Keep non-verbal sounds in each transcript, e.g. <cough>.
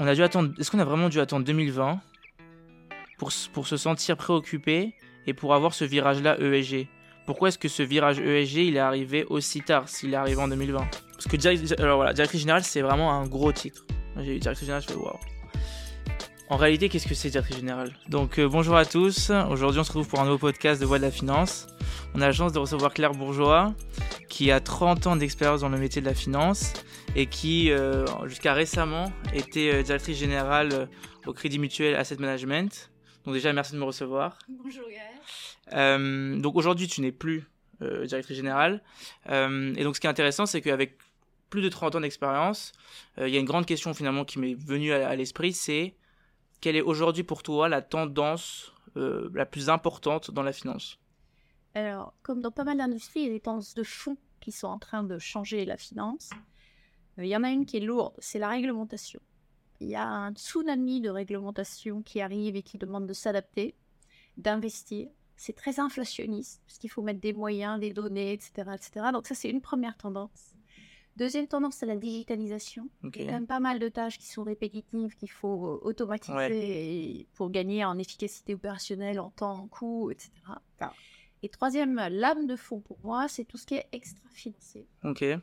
on a dû attendre. Est-ce qu'on a vraiment dû attendre 2020 pour, se sentir préoccupé et pour avoir ce virage-là ESG Pourquoi est-ce que ce virage ESG il est arrivé aussi tard s'il est arrivé en 2020 Parce que alors directrice générale, c'est vraiment un gros titre. J'ai eu directrice générale, je fais waouh. En réalité, qu'est-ce que c'est directrice générale? Donc euh, bonjour à tous. Aujourd'hui, on se retrouve pour un nouveau podcast de Voix de la Finance. On a la chance de recevoir Claire Bourgeois, qui a 30 ans d'expérience dans le métier de la finance et qui, euh, jusqu'à récemment, était euh, directrice générale euh, au Crédit Mutuel Asset Management. Donc déjà, merci de me recevoir. Bonjour Gaël. Euh, donc aujourd'hui, tu n'es plus euh, directrice générale. Et donc ce qui est intéressant, c'est qu'avec plus de 30 ans d'expérience, il y a une grande question finalement qui m'est venue à, à l'esprit, c'est quelle est aujourd'hui pour toi la tendance la plus importante dans la finance? Alors, comme dans pas mal d'industries, il y a des tendances de fond qui sont en train de changer la finance. Euh, Il y en a une qui est lourde, c'est la réglementation. Il y a un tsunami de réglementation qui arrive et qui demande de s'adapter, d'investir. C'est très inflationniste, parce qu'il faut mettre des moyens, des données, etc. etc. Donc ça, c'est une première tendance. Deuxième tendance, c'est la digitalisation. Il y a quand même pas mal de tâches qui sont répétitives, qu'il faut euh, automatiser Ouais. pour gagner en efficacité opérationnelle, en temps, en coût, etc. Ah. Et troisième lame de fond pour moi, c'est tout ce qui est extra-financier. Ok. Euh,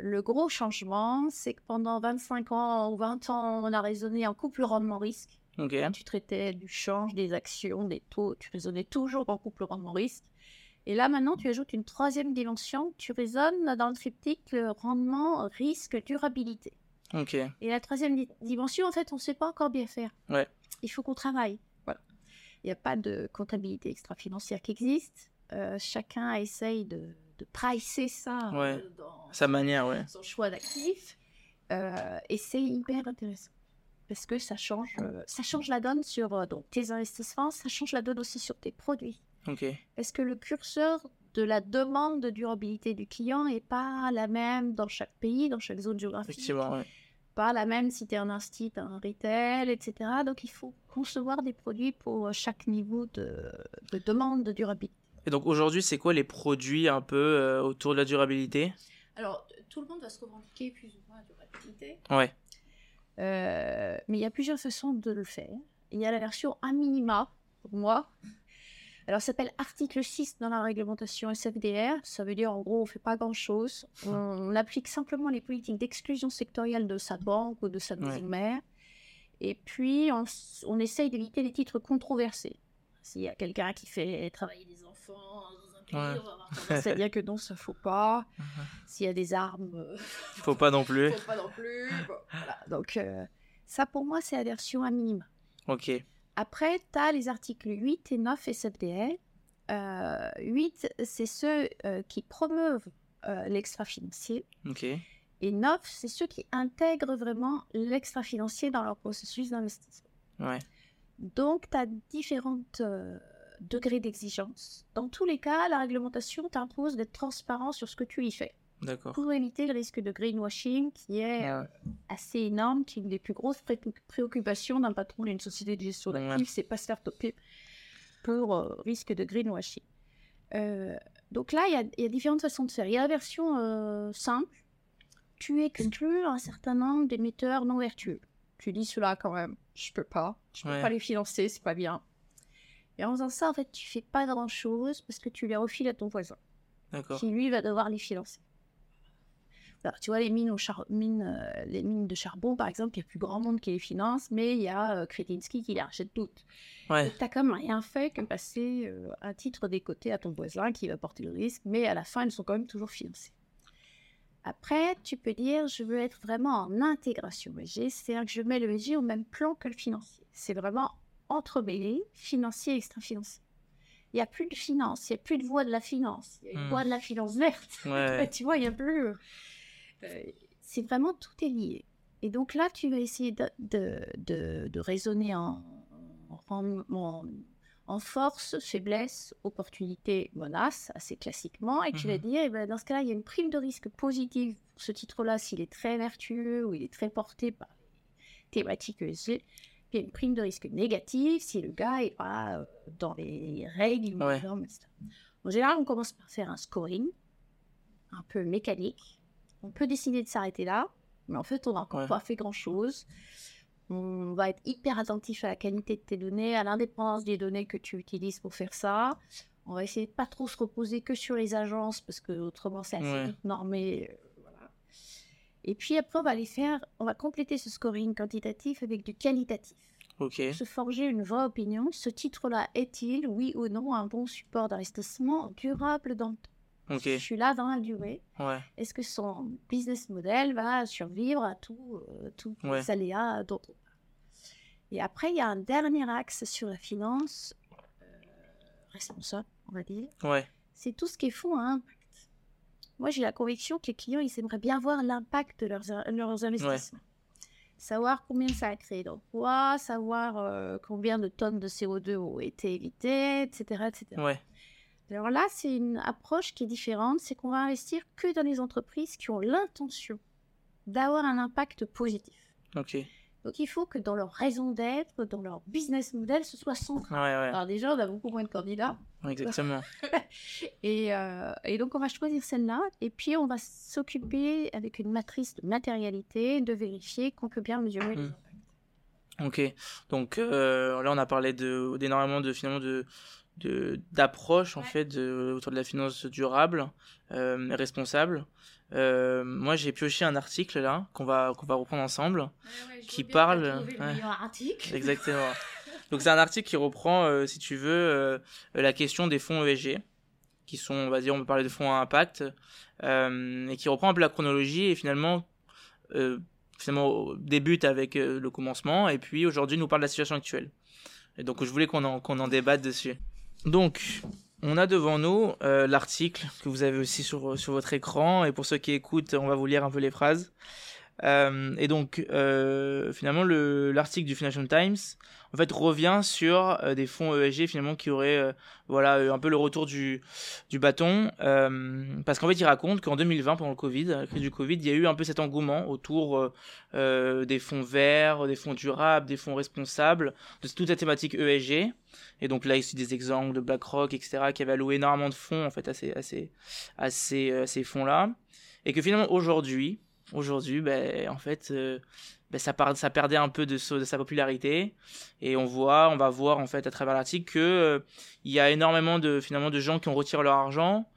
le gros changement, c'est que pendant 25 ans ou 20 ans, on a raisonné en couple rendement-risque. Ok. Tu traitais du change, des actions, des taux, tu raisonnais toujours en couple rendement-risque. Et là, maintenant, tu ajoutes une troisième dimension, tu raisonnes dans le triptyque le rendement, risque, durabilité. Ok. Et la troisième di- dimension, en fait, on ne sait pas encore bien faire. Ouais. Il faut qu'on travaille. Il n'y a pas de comptabilité extra-financière qui existe. Euh, chacun essaye de, de pricer ça Ouais. euh, dans Sa manière, ouais. son choix d'actifs. Euh, et c'est hyper intéressant. Parce que ça change, euh, ça change la donne sur donc, tes investissements, ça change la donne aussi sur tes produits. Ok. Est-ce que le curseur de la demande de durabilité du client n'est pas la même dans chaque pays, dans chaque zone géographique Effectivement, ouais. pas la même si tu es un instit, un retail, etc. Donc il faut concevoir des produits pour euh, chaque niveau de, de demande de durabilité. Et donc aujourd'hui, c'est quoi les produits un peu euh, autour de la durabilité? Alors, tout le monde va se revendiquer plus ou moins durabilité. Ouais. Euh, mais il y a plusieurs façons de le faire. Il y a la version à minima, pour moi. Alors, ça s'appelle article 6 dans la réglementation SFDR. Ça veut dire, en gros, on ne fait pas grand-chose. On, on applique simplement les politiques d'exclusion sectorielle de sa banque ou de sa maison Ouais. mère. Et puis, on, on essaye d'éviter les titres controversés. S'il y a quelqu'un qui fait travailler des enfants dans un pays, on va avoir tendance à dire que non, ça ne faut pas. S'il y a des armes... euh, <laughs> Faut pas non plus. faut pas non plus. Bon, voilà. Donc, euh, ça pour moi, c'est la version à minima. Ok. Après, tu as les articles 8 et 9 SFDR. Euh, 8, c'est ceux euh, qui promeuvent l'extra-financier. Ok. Et 9, c'est ceux qui intègrent vraiment l'extra-financier dans leur processus d'investissement. Ouais. Donc, tu as différents degrés d'exigence. Dans tous les cas, la réglementation t'impose d'être transparent sur ce que tu y fais D'accord. pour éviter le risque de greenwashing qui est euh, assez énorme, qui est une des plus grosses pré- préoccupations d'un patron d'une société de gestion Ouais. d'actifs, c'est pas se faire toper pour euh, risque de greenwashing. Euh, donc là, il y a- il y, a différentes façons de faire. Il y a la version euh, simple, tu exclus un certain nombre d'émetteurs non vertueux. Tu dis cela quand même, je peux pas, je peux Ouais. pas les financer, c'est pas bien. Et en faisant ça, en fait, tu fais pas grand chose parce que tu les refiles à ton voisin qui lui va devoir les financer. Alors, tu vois, les mines, au char- mines, euh, les mines de charbon, par exemple, il y a plus grand monde qui les finance, mais il y a euh, Kretinsky qui les rachète toutes. Ouais. Tu as comme rien fait que passer euh, un titre des côtés à ton voisin qui va porter le risque, mais à la fin, ils sont quand même toujours financés. Après, tu peux dire, je veux être vraiment en intégration ESG, c'est-à-dire que je mets le ESG au même plan que le financier. C'est vraiment entremêlé, financier et extra-financier. Il n'y a plus de finance, il n'y a plus de voie de la finance, il y a une Hmm. voie de la finance verte. Ouais. <laughs> tu vois, il n'y a plus. euh, euh, c'est vraiment tout est lié. Et donc là, tu vas essayer de, de, de, de raisonner en, en, en, en force, faiblesse, opportunité, menace, assez classiquement, et tu vas Mhm. dire, eh ben, dans ce cas-là, il y a une prime de risque positive pour ce titre-là, s'il est très vertueux ou il est très porté par les thématiques ESG. Puis il y a une prime de risque négative si le gars est pas euh, dans les règles, les Ouais. normes, etc. En général, on commence par faire un scoring, un peu mécanique. On peut décider de s'arrêter là, Mais en fait, on n'a encore Ouais. pas fait grand-chose. On va être hyper attentif à la qualité de tes données, à l'indépendance des données que tu utilises pour faire ça. On va essayer de pas trop se reposer que sur les agences parce que autrement c'est assez Ouais. normé. euh, voilà. Et puis après, on va aller faire, on va compléter ce scoring quantitatif avec du qualitatif. Ok. Se forger une vraie opinion. Ce titre-là est-il, oui ou non, un bon support d'investissement durable dans le temps? Ok. Je suis là dans la durée. Ouais. Est-ce que son business model va survivre à tout, euh, tous Ouais. les aléas dont on Et après, il y a un dernier axe sur la finance euh, responsable, on va dire. Ouais. C'est tout ce qui est fonds à impact. Moi, j'ai la conviction que les clients, ils aimeraient bien voir l'impact de leurs, leurs investissements. Savoir combien ça a créé d'emplois, savoir euh, combien de tonnes de CO2 ont été évitées, etc. etc. Ouais. Alors là, c'est une approche qui est différente, c'est qu'on va investir que dans les entreprises qui ont l'intention d'avoir un impact positif. Ok. Ouais, Donc il faut que dans leur raison d'être, dans leur business model, ce soit central. ouais. Alors déjà, on a beaucoup moins de candidats. Exactement. <laughs> Et, euh, et donc on va choisir celle-là, et puis on va s'occuper avec une matrice de matérialité, de vérifier qu'on peut bien mesurer les Mm. impacts. Ok. Donc euh, là, on a parlé d'énormément de finalement de d'approches en Ouais. fait de, autour de la finance durable, euh, responsable. Euh, moi, j'ai pioché un article là qu'on va qu'on va reprendre ensemble. Qui parle- ouais. article. <laughs> Exactement. <laughs> Donc c'est un article qui reprend, euh, si tu veux, euh, la question des fonds ESG, qui sont, on va dire, on peut parler de fonds à impact, et qui reprend un peu la chronologie et finalement, finalement débute avec le commencement et puis aujourd'hui nous parle de la situation actuelle. Et donc je voulais qu'on en, qu'on en débatte dessus. Donc on a devant nous euh, l'article que vous avez aussi sur, sur votre écran et pour ceux qui écoutent, on va vous lire un peu les phrases. Euh, et donc, euh, finalement, le- l'article du Financial Times, en fait, revient sur euh, des fonds ESG finalement qui auraient, euh, voilà, un peu le retour du, du bâton, parce qu'en fait, il raconte qu'en 2020, pendant le Covid, la crise du Covid, il y a eu un peu cet engouement autour des fonds verts, des fonds durables, des fonds responsables, de toute la thématique ESG. Et donc là, ici des exemples de BlackRock, etc., qui avaient alloué énormément de fonds en fait à ces, à ces fonds-là, et que finalement aujourd'hui, aujourd'hui, ben, en fait, euh, ben, ça, perdait un peu de, sa popularité. Et on voit, on va voir en fait à travers l'article que euh, y a énormément de finalement de gens qui ont retiré leur argent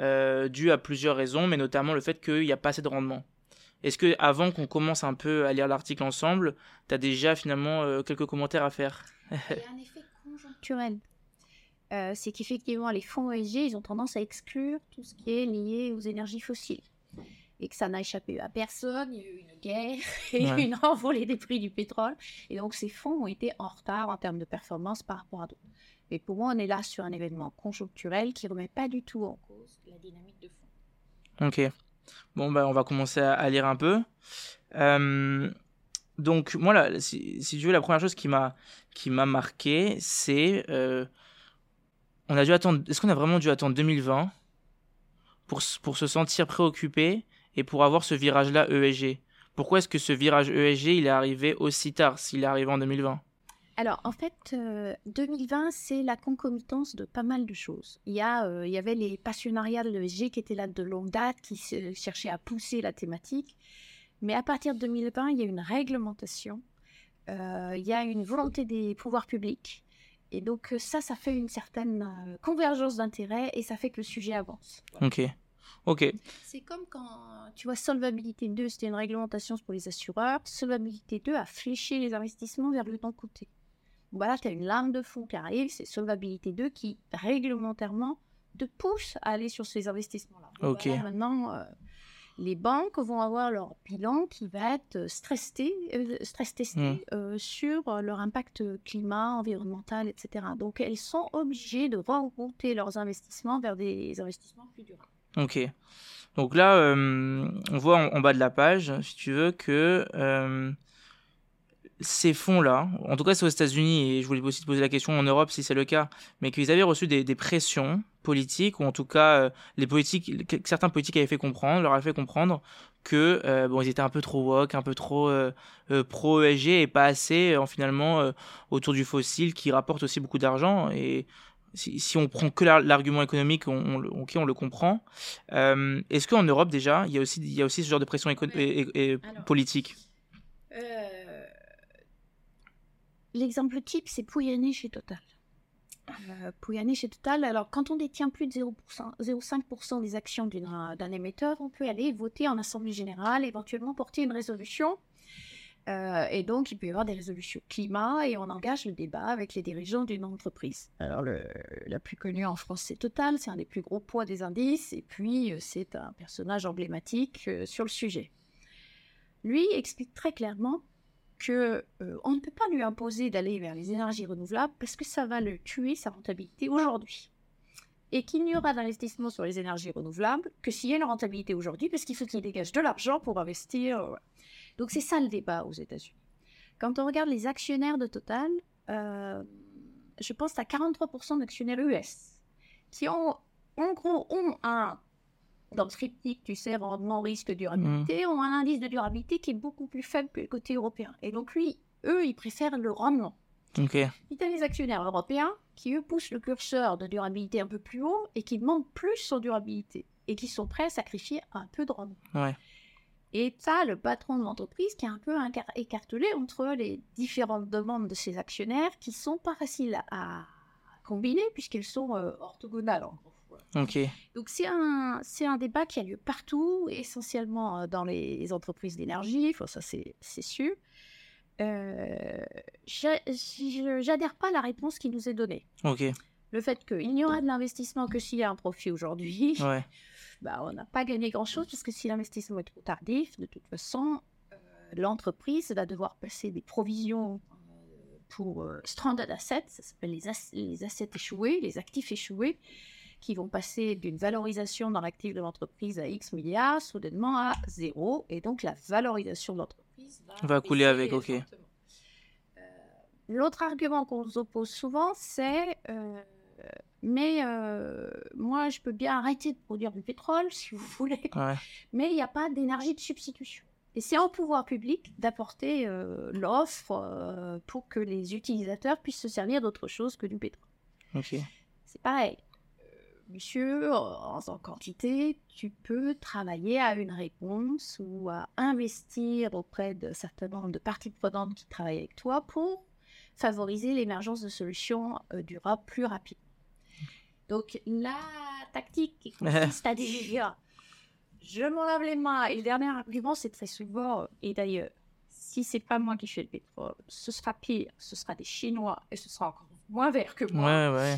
euh, dû à plusieurs raisons, mais notamment le fait qu'il n'y a pas assez de rendement. Est-ce que avant qu'on commence un peu à lire l'article ensemble, tu as déjà finalement quelques commentaires à faire? Il y un effet conjoncturel. C'est qu'effectivement, les fonds ESG, ont tendance à exclure tout ce qui est lié aux énergies fossiles. Et que ça n'a échappé à personne, il y a eu une guerre <laughs> et Ouais. une envolée des prix du pétrole. Et donc, ces fonds ont été en retard en termes de performance par rapport à d'autres. Et pour moi, on est là sur un événement conjoncturel qui ne remet pas du tout en cause la dynamique de fond. Ok. Bon, bah, on va commencer à, à lire un peu. Euh, donc, moi, là, si, si tu veux, la première chose qui m'a marqué, c'est. euh, on a dû attendre. Est-ce qu'on a vraiment dû attendre 2020 pour, pour se sentir préoccupé et pour avoir ce virage-là ESG Pourquoi est-ce que ce virage ESG, il est arrivé aussi tard, s'il est arrivé en 2020 Alors, en fait, euh, 2020, c'est la concomitance de pas mal de choses. Il y, a, euh, il y avait les passionnariats de l'ESG qui étaient là de longue date, qui cherchaient à pousser la thématique. Mais à partir de 2020, il y a une réglementation, euh, il y a une volonté des pouvoirs publics. Et donc, euh, ça, ça fait une certaine euh, convergence d'intérêts et ça fait que le sujet avance. Ok. Ok. C'est comme quand, tu vois, Solvabilité 2, c'était une réglementation pour les assureurs. Solvabilité 2 a fléché les investissements vers le non-coté. Voilà, tu as une lame de fond qui arrive, c'est Solvabilité 2 qui, réglementairement, te pousse à aller sur ces investissements-là. Donc Ok. voilà, maintenant, euh, les banques vont avoir leur bilan qui va être stress, euh, stress testé Mm. euh, sur euh, leur impact climat, environnemental, etc. Donc, elles sont obligées de rerouter leurs investissements vers des investissements plus durables. Ok. Donc là, euh, on voit en, bas de la page, si tu veux, que euh, ces fonds-là, en tout cas c'est aux États-Unis, et je voulais aussi te poser la question en Europe si c'est le cas, mais qu'ils avaient reçu des, pressions politiques, ou en tout cas euh, politiques, que- certains politiques avaient fait comprendre, leur avaient fait comprendre que bon ils étaient un peu trop woke, un peu trop euh, euh, pro ESG et pas assez finalement autour du fossile qui rapporte aussi beaucoup d'argent si, on prend que l'argument économique, on, on, on, le comprend. Euh, est-ce qu'en Europe déjà, il y, a aussi, il y a aussi ce genre de pression et, politique? L'exemple type, c'est Pouyanné chez Total. Euh, Pouyanné chez Total, alors quand on détient plus de 0,5% des actions d'un émetteur, on peut aller voter en Assemblée Générale, éventuellement porter une résolution euh, et donc, il peut y avoir des résolutions climat et on engage le débat avec les dirigeants d'une entreprise. Alors, la plus connue en France, c'est Total, c'est un des plus gros poids des indices, et puis euh, c'est un personnage emblématique euh, sur le sujet. Lui explique très clairement que on ne peut pas lui imposer d'aller vers les énergies renouvelables parce que ça va le tuer sa rentabilité aujourd'hui. Et qu'il n'y aura d'investissement sur les énergies renouvelables que s'il y a une rentabilité aujourd'hui, parce qu'il faut qu'il dégage de l'argent pour investir. Donc c'est ça le débat aux États-Unis. Quand on regarde les actionnaires de Total, euh, je pense à 43% d'actionnaires US qui ont, en gros, ont un, dans le triptyque, tu sais, rendement, risque, durabilité, mmh. ont un indice de durabilité qui est beaucoup plus faible que le côté européen. Et donc, lui, eux, ils préfèrent le rendement. Ok. Il y a les actionnaires européens qui, eux, poussent le curseur de durabilité un peu plus haut et qui demandent plus en durabilité et qui sont prêts à sacrifier un peu de rendement. Ouais. Et ça, le patron de l'entreprise qui est un peu écartelé entre les différentes demandes de ses actionnaires qui sont pas faciles à, combiner puisqu'elles sont euh, orthogonales. Ok. Donc c'est un, c'est un débat qui a lieu partout, essentiellement euh, dans les entreprises d'énergie, enfin, ça c'est, c'est sûr. Euh, j'adhère pas à la réponse qui nous est donnée. Ok. Le fait qu'il n'y aura de l'investissement que s'il y a un profit aujourd'hui. Ouais. Bah, on n'a pas gagné grand-chose parce que si l'investissement est trop tardif, de toute façon, euh, l'entreprise va devoir passer des provisions euh, pour euh, stranded assets, ça s'appelle les, les, assets échoués, les actifs échoués, qui vont passer d'une valorisation dans l'actif de l'entreprise à X milliards, soudainement à zéro, et donc la valorisation de l'entreprise va, couler avec, ok. L'autre argument qu'on nous oppose souvent, c'est mais euh, moi, je peux bien arrêter de produire du pétrole, si vous voulez. <laughs> Mais il n'y a pas d'énergie de substitution. Et c'est au pouvoir public d'apporter euh, l'offre euh, pour que les utilisateurs puissent se servir d'autre chose que du pétrole. C'est pareil. Monsieur, en, en quantité, tu peux travailler à une réponse ou à investir auprès de certains nombre de parties prenantes qui travaillent avec toi pour favoriser l'émergence de solutions durables plus rapidement. Donc la tactique <laughs> consiste à dire je m'en lave les mains et le dernier argument c'est très souvent et d'ailleurs si c'est pas moi qui fais le pétrole ce sera pire ce sera des Chinois et ce sera encore moins vert que moi. Ouais ouais.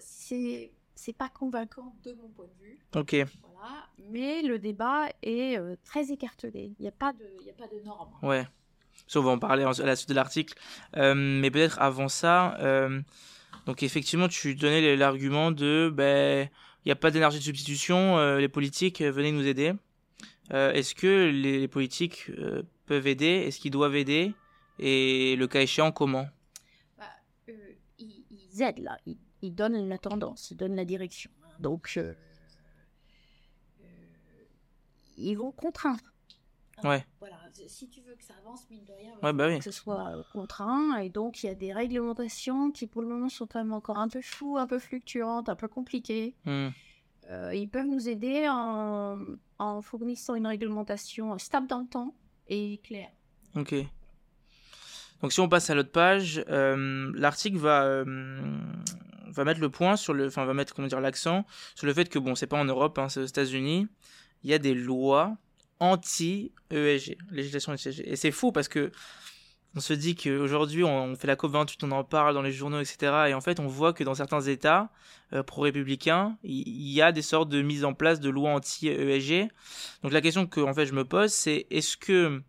C'est c'est pas convaincant de mon point de vue. Ok. Voilà. Mais le débat est euh, très écartelé. Il n'y a pas de il a pas de normes. Ouais. Ça, on va en parler à la suite de l'article. Euh, mais peut-être avant ça, euh, donc effectivement, tu donnais l'argument de, ben, il n'y a pas d'énergie de substitution, euh, les politiques, euh, venez nous aider. Euh, est-ce que les, politiques peuvent aider? Est-ce qu'ils doivent aider? Et le cas échéant, comment? Bah, ils, aident là, ils, donnent la tendance, ils donnent la direction. Donc, ils vont contraindre. Ouais. Voilà, si tu veux que ça avance, mine de rien, bah que ce soit euh, contraint. Et donc, il y a des réglementations qui, pour le moment, sont quand même encore un peu floues, un peu fluctuantes, un peu compliquées. Hmm. Euh, ils peuvent nous aider en, en, fournissant une réglementation stable dans le temps et claire. Ok. Donc, si on passe à l'autre page, euh, l'article va, va mettre le point sur le. Enfin, va mettre, comment dire, l'accent sur le fait que, bon, c'est pas en Europe, hein, c'est aux États-Unis. Il y a des lois anti-ESG, législation ESG. Et c'est fou parce que on se dit qu'aujourd'hui, on fait la COP28, on en parle dans les journaux, etc. Et en fait, on voit que dans certains États euh, pro-républicains, il y, a des sortes de mise en place de lois anti-ESG. Donc la question que en fait je me pose, c'est est-ce que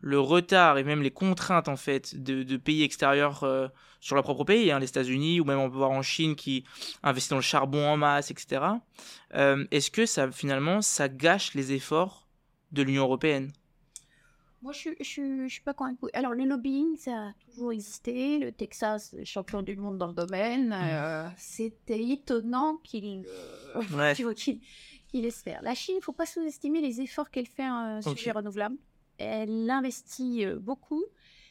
le retard et même les contraintes en fait de, pays extérieurs euh, sur leur propre pays, hein, les États-Unis ou même on peut voir en Chine qui investit dans le charbon en masse, etc. Euh, est-ce que ça finalement ça gâche les efforts de l'Union européenne Moi, je ne suis pas convaincue. Alors, le lobbying, ça a toujours existé. Le Texas champion du monde dans le domaine. Mmh. Euh, c'était étonnant qu'il euh, qu laisse faire. La Chine, il ne faut pas sous-estimer les efforts qu'elle fait sur euh, sujet renouvelable. Elle investit beaucoup.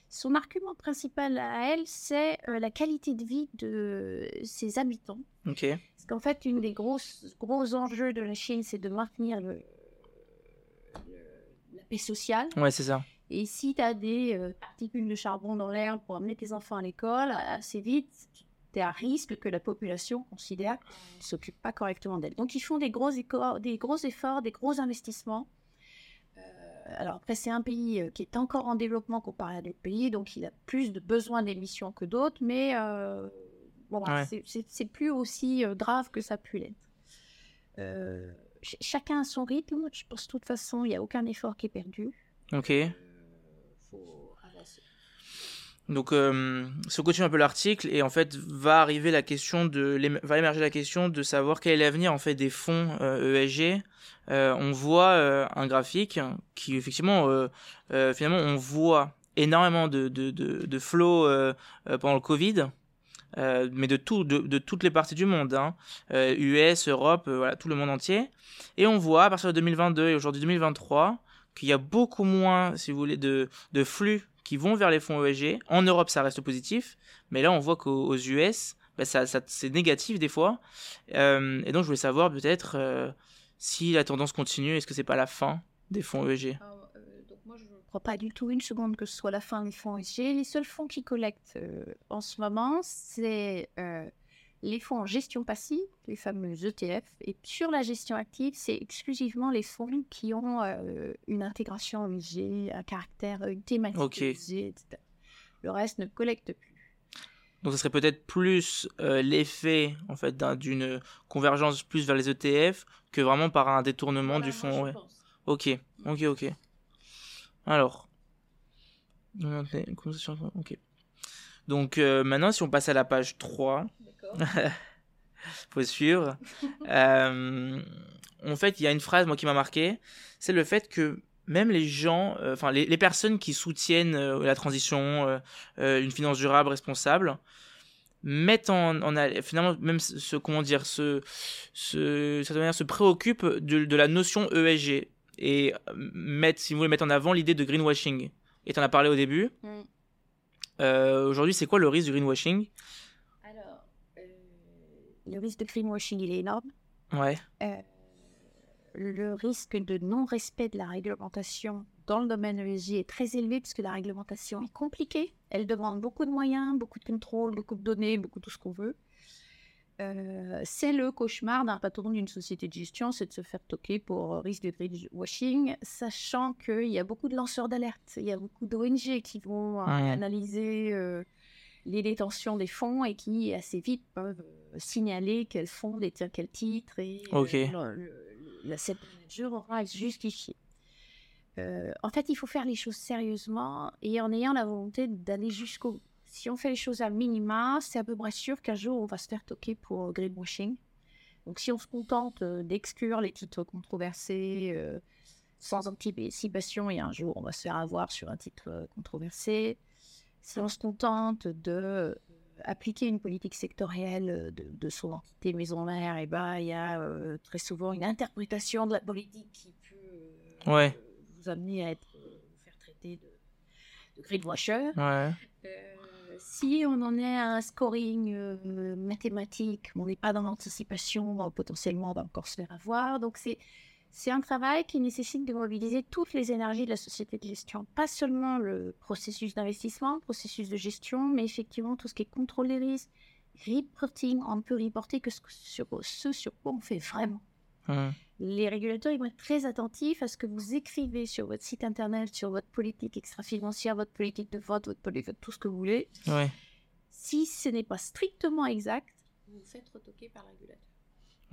Son argument principal à elle, c'est euh, la qualité de vie de ses habitants. Ok. Parce qu'en fait, une des grosses, gros enjeux de la Chine, c'est de maintenir le- la paix sociale. Ouais, c'est ça. Et si tu as des euh, particules de charbon dans l'air pour amener tes enfants à l'école, assez vite, tu es à risque que la population considère qu'on ne s'occupe pas correctement d'elle. Donc, ils font des gros, des gros efforts, des gros investissements. Euh, alors, après, c'est un pays euh, qui est encore en développement comparé à d'autres pays, donc il a plus de besoins d'émissions que d'autres, mais euh, bon, Ouais. c'est- plus aussi euh, grave que ça a pu l'être. Euh, ch- chacun a son rythme. Je pense de toute façon, il n'y a aucun effort qui est perdu. Ok. faut avancer. Donc, euh, si on continue un peu l'article, et en fait, va arriver la question de, va émerger la question de savoir quel est l'avenir en fait des fonds euh, ESG. Euh, on voit euh, un graphique qui effectivement, euh, euh, finalement, on voit énormément de de de, de flow euh, euh, pendant le Covid. Euh, mais de tout, de, toutes les parties du monde, hein. Euh, US, Europe, euh, voilà, tout le monde entier. Et on voit à partir de 2022 et aujourd'hui 2023 qu'il y a beaucoup moins, si vous voulez, de, flux qui vont vers les fonds ESG. En Europe, ça reste positif, mais là, on voit qu'aux aux US, bah, ça, c'est négatif des fois. Euh, et donc, je voulais savoir peut-être euh, si la tendance continue, est-ce que c'est pas la fin des fonds ESG ne crois pas du tout une seconde que ce soit la fin des fonds ESG. Les seuls fonds qui collectent euh, en ce moment, c'est euh, les fonds en gestion passive, les fameux ETF. Et sur la gestion active, c'est exclusivement les fonds qui ont euh, une intégration ESG, un caractère, une thématique Ok. ESG, etc. Le reste ne collecte plus. Donc, ce serait peut-être plus euh, l'effet en fait d'un- d'une convergence plus vers les ETF que vraiment par un détournement du fonds. ouais. Ok, ok, ok. Alors. Ok. Donc euh, maintenant, si on passe à la page 3, D'accord. <laughs> faut suivre. Euh, en fait, il y a une phrase moi qui m'a marqué, c'est le fait que même les gens, euh, enfin les, les personnes qui soutiennent euh, la transition, une finance durable, responsable, mettent en, finalement même ce comment dire, ce, ce, de certaine manière, se préoccupent de, de la notion ESG et euh, mettent, si vous voulez, mettre en avant l'idée de greenwashing. Et tu en as parlé au début. Mm. Euh, Aujourd'hui, c'est quoi le risque du greenwashing? Alors, euh, le risque de greenwashing, il est énorme. Ouais. Euh, le risque de non-respect de la réglementation dans le domaine ESG est très élevé puisque la réglementation est compliquée. Elle demande beaucoup de moyens, beaucoup de contrôle, beaucoup de données, beaucoup de tout ce qu'on veut. Euh, c'est le cauchemar d'un patron d'une société de gestion, c'est de se faire toquer pour euh, risque de greenwashing, sachant qu'il y a beaucoup de lanceurs d'alerte, il y a beaucoup d'ONG qui vont euh, Ouais. analyser euh, les détentions des fonds et qui assez vite peuvent signaler quels fonds détient quel titre et euh, Ok. le- le- la cette manager aura à justifier. En fait, il faut faire les choses sérieusement et en ayant la volonté d'aller jusqu'au bout. Si on fait les choses à minima, c'est à peu près sûr qu'un jour on va se faire toquer pour euh, greenwashing. Donc si on se contente euh, d'exclure les titres controversés euh, sans anticipation et un jour on va se faire avoir sur un titre euh, controversé, si on se contente de appliquer une politique sectorielle de, de son entité maison mère, et ben il y a euh, très souvent une interprétation de la politique qui peut euh, Ouais. vous amener à être vous faire traiter de, de greenwasher. Ouais. Si on en est à un scoring euh, mathématique, on n'est pas dans l'anticipation, potentiellement on va encore se faire avoir. Donc c'est c'est un travail qui nécessite de mobiliser toutes les énergies de la société de gestion, pas seulement le processus d'investissement, processus de gestion, mais effectivement tout ce qui est contrôle des risques, reporting. On ne peut reporter que sur ce sur quoi on fait vraiment Les régulateurs ils vont être très attentifs à ce que vous écrivez sur votre site internet, sur votre politique extra-financière, votre politique de vote, votre politique, tout ce que vous voulez. Ouais. Si ce n'est pas strictement exact, vous vous faites retoquer par le régulateur.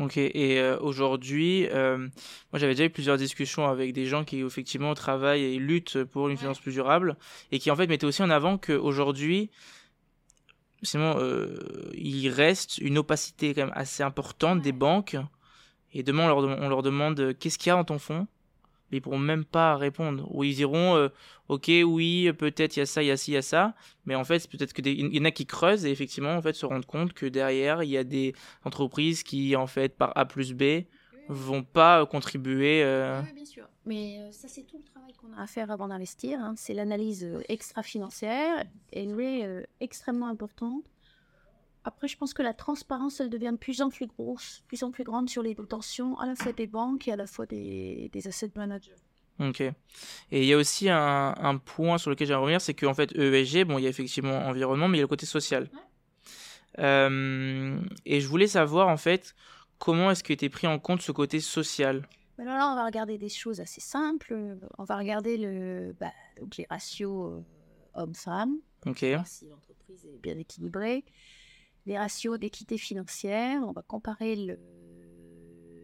Ok, et euh, aujourd'hui, euh, moi j'avais déjà eu plusieurs discussions avec des gens qui effectivement travaillent et luttent pour une Ouais. finance plus durable et qui en fait mettaient aussi en avant qu'aujourd'hui, sinon euh, il reste une opacité quand même assez importante des banques et demain on leur, demande euh, qu'est-ce qu'il y a dans ton fonds mais ils pourront même pas répondre ou ils diront euh, ok oui peut-être il y a ça il y a ci il y a ça mais en fait peut-être que il y en a qui creusent et effectivement en fait se rendent compte que derrière il y a des entreprises qui en fait par A plus B vont pas euh, contribuer euh, bien sûr. mais ça, c'est tout le travail qu'on a à faire avant d'investir. hein. C'est l'analyse extra-financière. Elle est extrêmement importante. Après, je pense que la transparence, elle devient de plus en plus grosse, de plus en plus grande sur les tensions à la fois des banques et à la fois des, des asset managers. Ok. Et il y a aussi un, un point sur lequel j'aimerais revenir, c'est qu'en fait, ESG, bon, il y a effectivement environnement, mais il y a le côté social. Euh, et je voulais savoir, en fait, comment est-ce que était pris en compte ce côté social? Alors là, on va regarder des choses assez simples. On va regarder le, bah, donc les ratios euh, hommes-femmes, Ok. voir si l'entreprise est bien équilibrée. Les ratios d'équité financière, on va comparer le,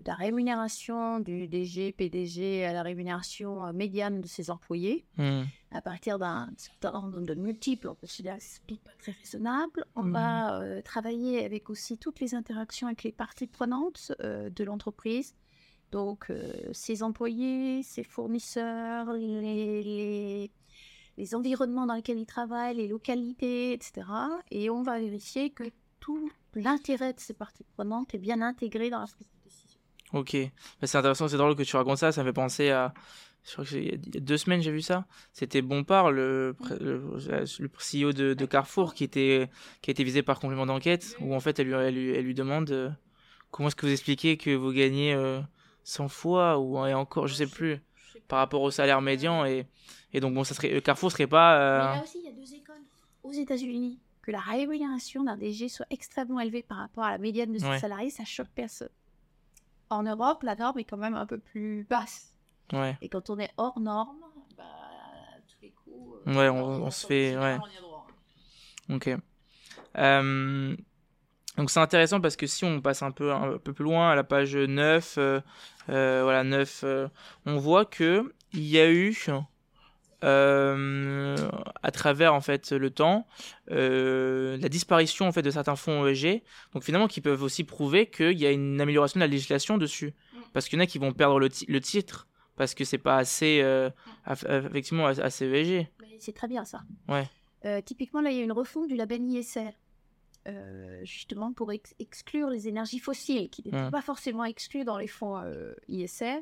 la rémunération du DG, PDG à la rémunération euh, médiane de ses employés. Hmm. À partir d'un certain nombre de multiples, on peut se dire que c'est pas très raisonnable. On Mhm. va euh, travailler avec aussi toutes les interactions avec les parties prenantes euh, de l'entreprise. Donc, euh, ses employés, ses fournisseurs, les, les, les environnements dans lesquels ils travaillent, les localités, etc. Et on va vérifier que tout l'intérêt de ces parties prenantes est bien intégré dans la prise de décision. Ok. Bah, c'est intéressant, c'est drôle que tu racontes ça. Ça me fait penser à. Je crois que il y a- deux semaines, j'ai vu ça. C'était Bompard, le, pré- le, le CEO de, de Carrefour, qui était, qui a été visé par complément d'enquête, où en fait, elle lui, elle lui, elle lui demande euh, comment est-ce que vous expliquez que vous gagnez euh, 100 fois, ou et encore, je sais plus, par rapport au salaire médian. Et, et donc, bon, ça serait, euh, Carrefour serait pas. euh, Mais là aussi, il y a deux écoles. Aux États-Unis, que la rémunération d'un DG soit extrêmement élevée par rapport à la médiane de ses Ouais. salariés, ça choque personne. En Europe, la norme est quand même un peu plus basse. Ouais. Et quand on est hors norme, bah, tous les coups. euh, Ouais, on- les on se fait- ouais. on droit. Ok. Euh, donc c'est intéressant parce que si on passe un peu, un peu plus loin à la page 9, euh, euh, voilà, 9, euh, on voit que il y a eu, à travers en fait le temps, euh, la disparition en fait de certains fonds ESG, donc finalement qui peuvent aussi prouver qu'il y a une amélioration de la législation dessus, parce qu'il y en a qui vont perdre le, ti- le titre parce que c'est pas assez, euh, effectivement assez ESG. Mais C'est très bien ça. Ouais. Euh, typiquement, là, il y a une refonte du label ISR. euh, justement pour ex- exclure les énergies fossiles, qui n'étaient Mm. pas forcément exclues dans les fonds euh, ISR.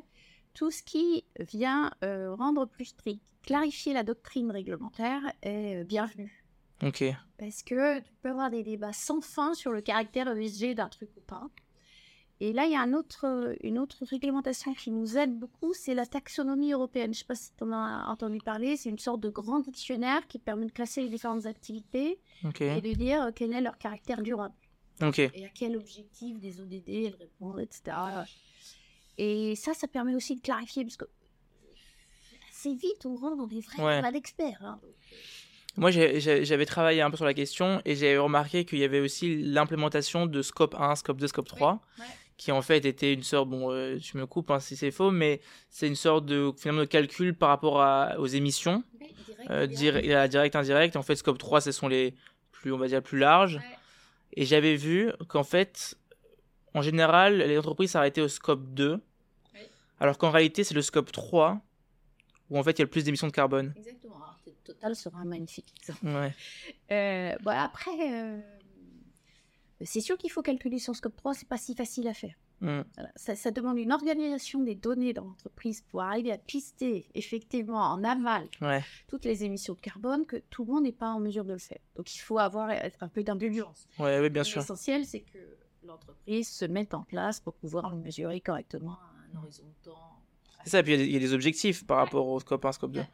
Tout ce qui vient euh, rendre plus strict, clarifier la doctrine réglementaire est euh, bienvenu. Ok. Parce que tu peux avoir des débats sans fin sur le caractère ESG d'un truc ou pas. Et là, il y a un autre, une autre réglementation qui nous aide beaucoup, c'est la taxonomie européenne. Je ne sais pas si tu en as entendu parler, c'est une sorte de grand dictionnaire qui permet de classer les différentes activités et de dire euh, quel est leur caractère durable Ok. et à quel objectif des ODD elles répondent, etc. Et ça, ça permet aussi de clarifier, parce que assez vite, on rentre dans des vrais Ouais. débats d'experts. hein. Moi, j'ai- j'ai- j'avais travaillé un peu sur la question et j'avais remarqué qu'il y avait aussi l'implémentation de Scope 1, Scope 2, Scope 3, ouais. qui en fait était une sorte, bon, euh, tu me coupes hein, si c'est faux, mais c'est une sorte de, finalement, de calcul par rapport à, aux émissions, euh, direct, indirect. En fait, Scope 3, ce sont les plus, on va dire, plus larges. Ouais. Et j'avais vu qu'en fait, en général, les entreprises s'arrêtaient au Scope 2, Oui. alors qu'en réalité, c'est le Scope 3 où en fait, il y a le plus d'émissions de carbone. Exactement. Alors, Total sera un magnifique exemple. Ouais. Euh, bon, après, euh, c'est sûr qu'il faut calculer sur Scope 3, c'est pas si facile à faire. Mm. Voilà. Ça, ça demande une organisation des données dans l'entreprise pour arriver à pister effectivement en aval Ouais. toutes les émissions de carbone que tout le monde n'est pas en mesure de le faire. Donc il faut avoir un peu d'indulgence. Ouais, ouais, bien sûr. L'essentiel, c'est que l'entreprise se mette en place pour pouvoir le mesurer correctement à un horizon de temps. C'est ça, et puis il y a des- il y, a des objectifs par rapport au scope 1, scope 2. Ouais.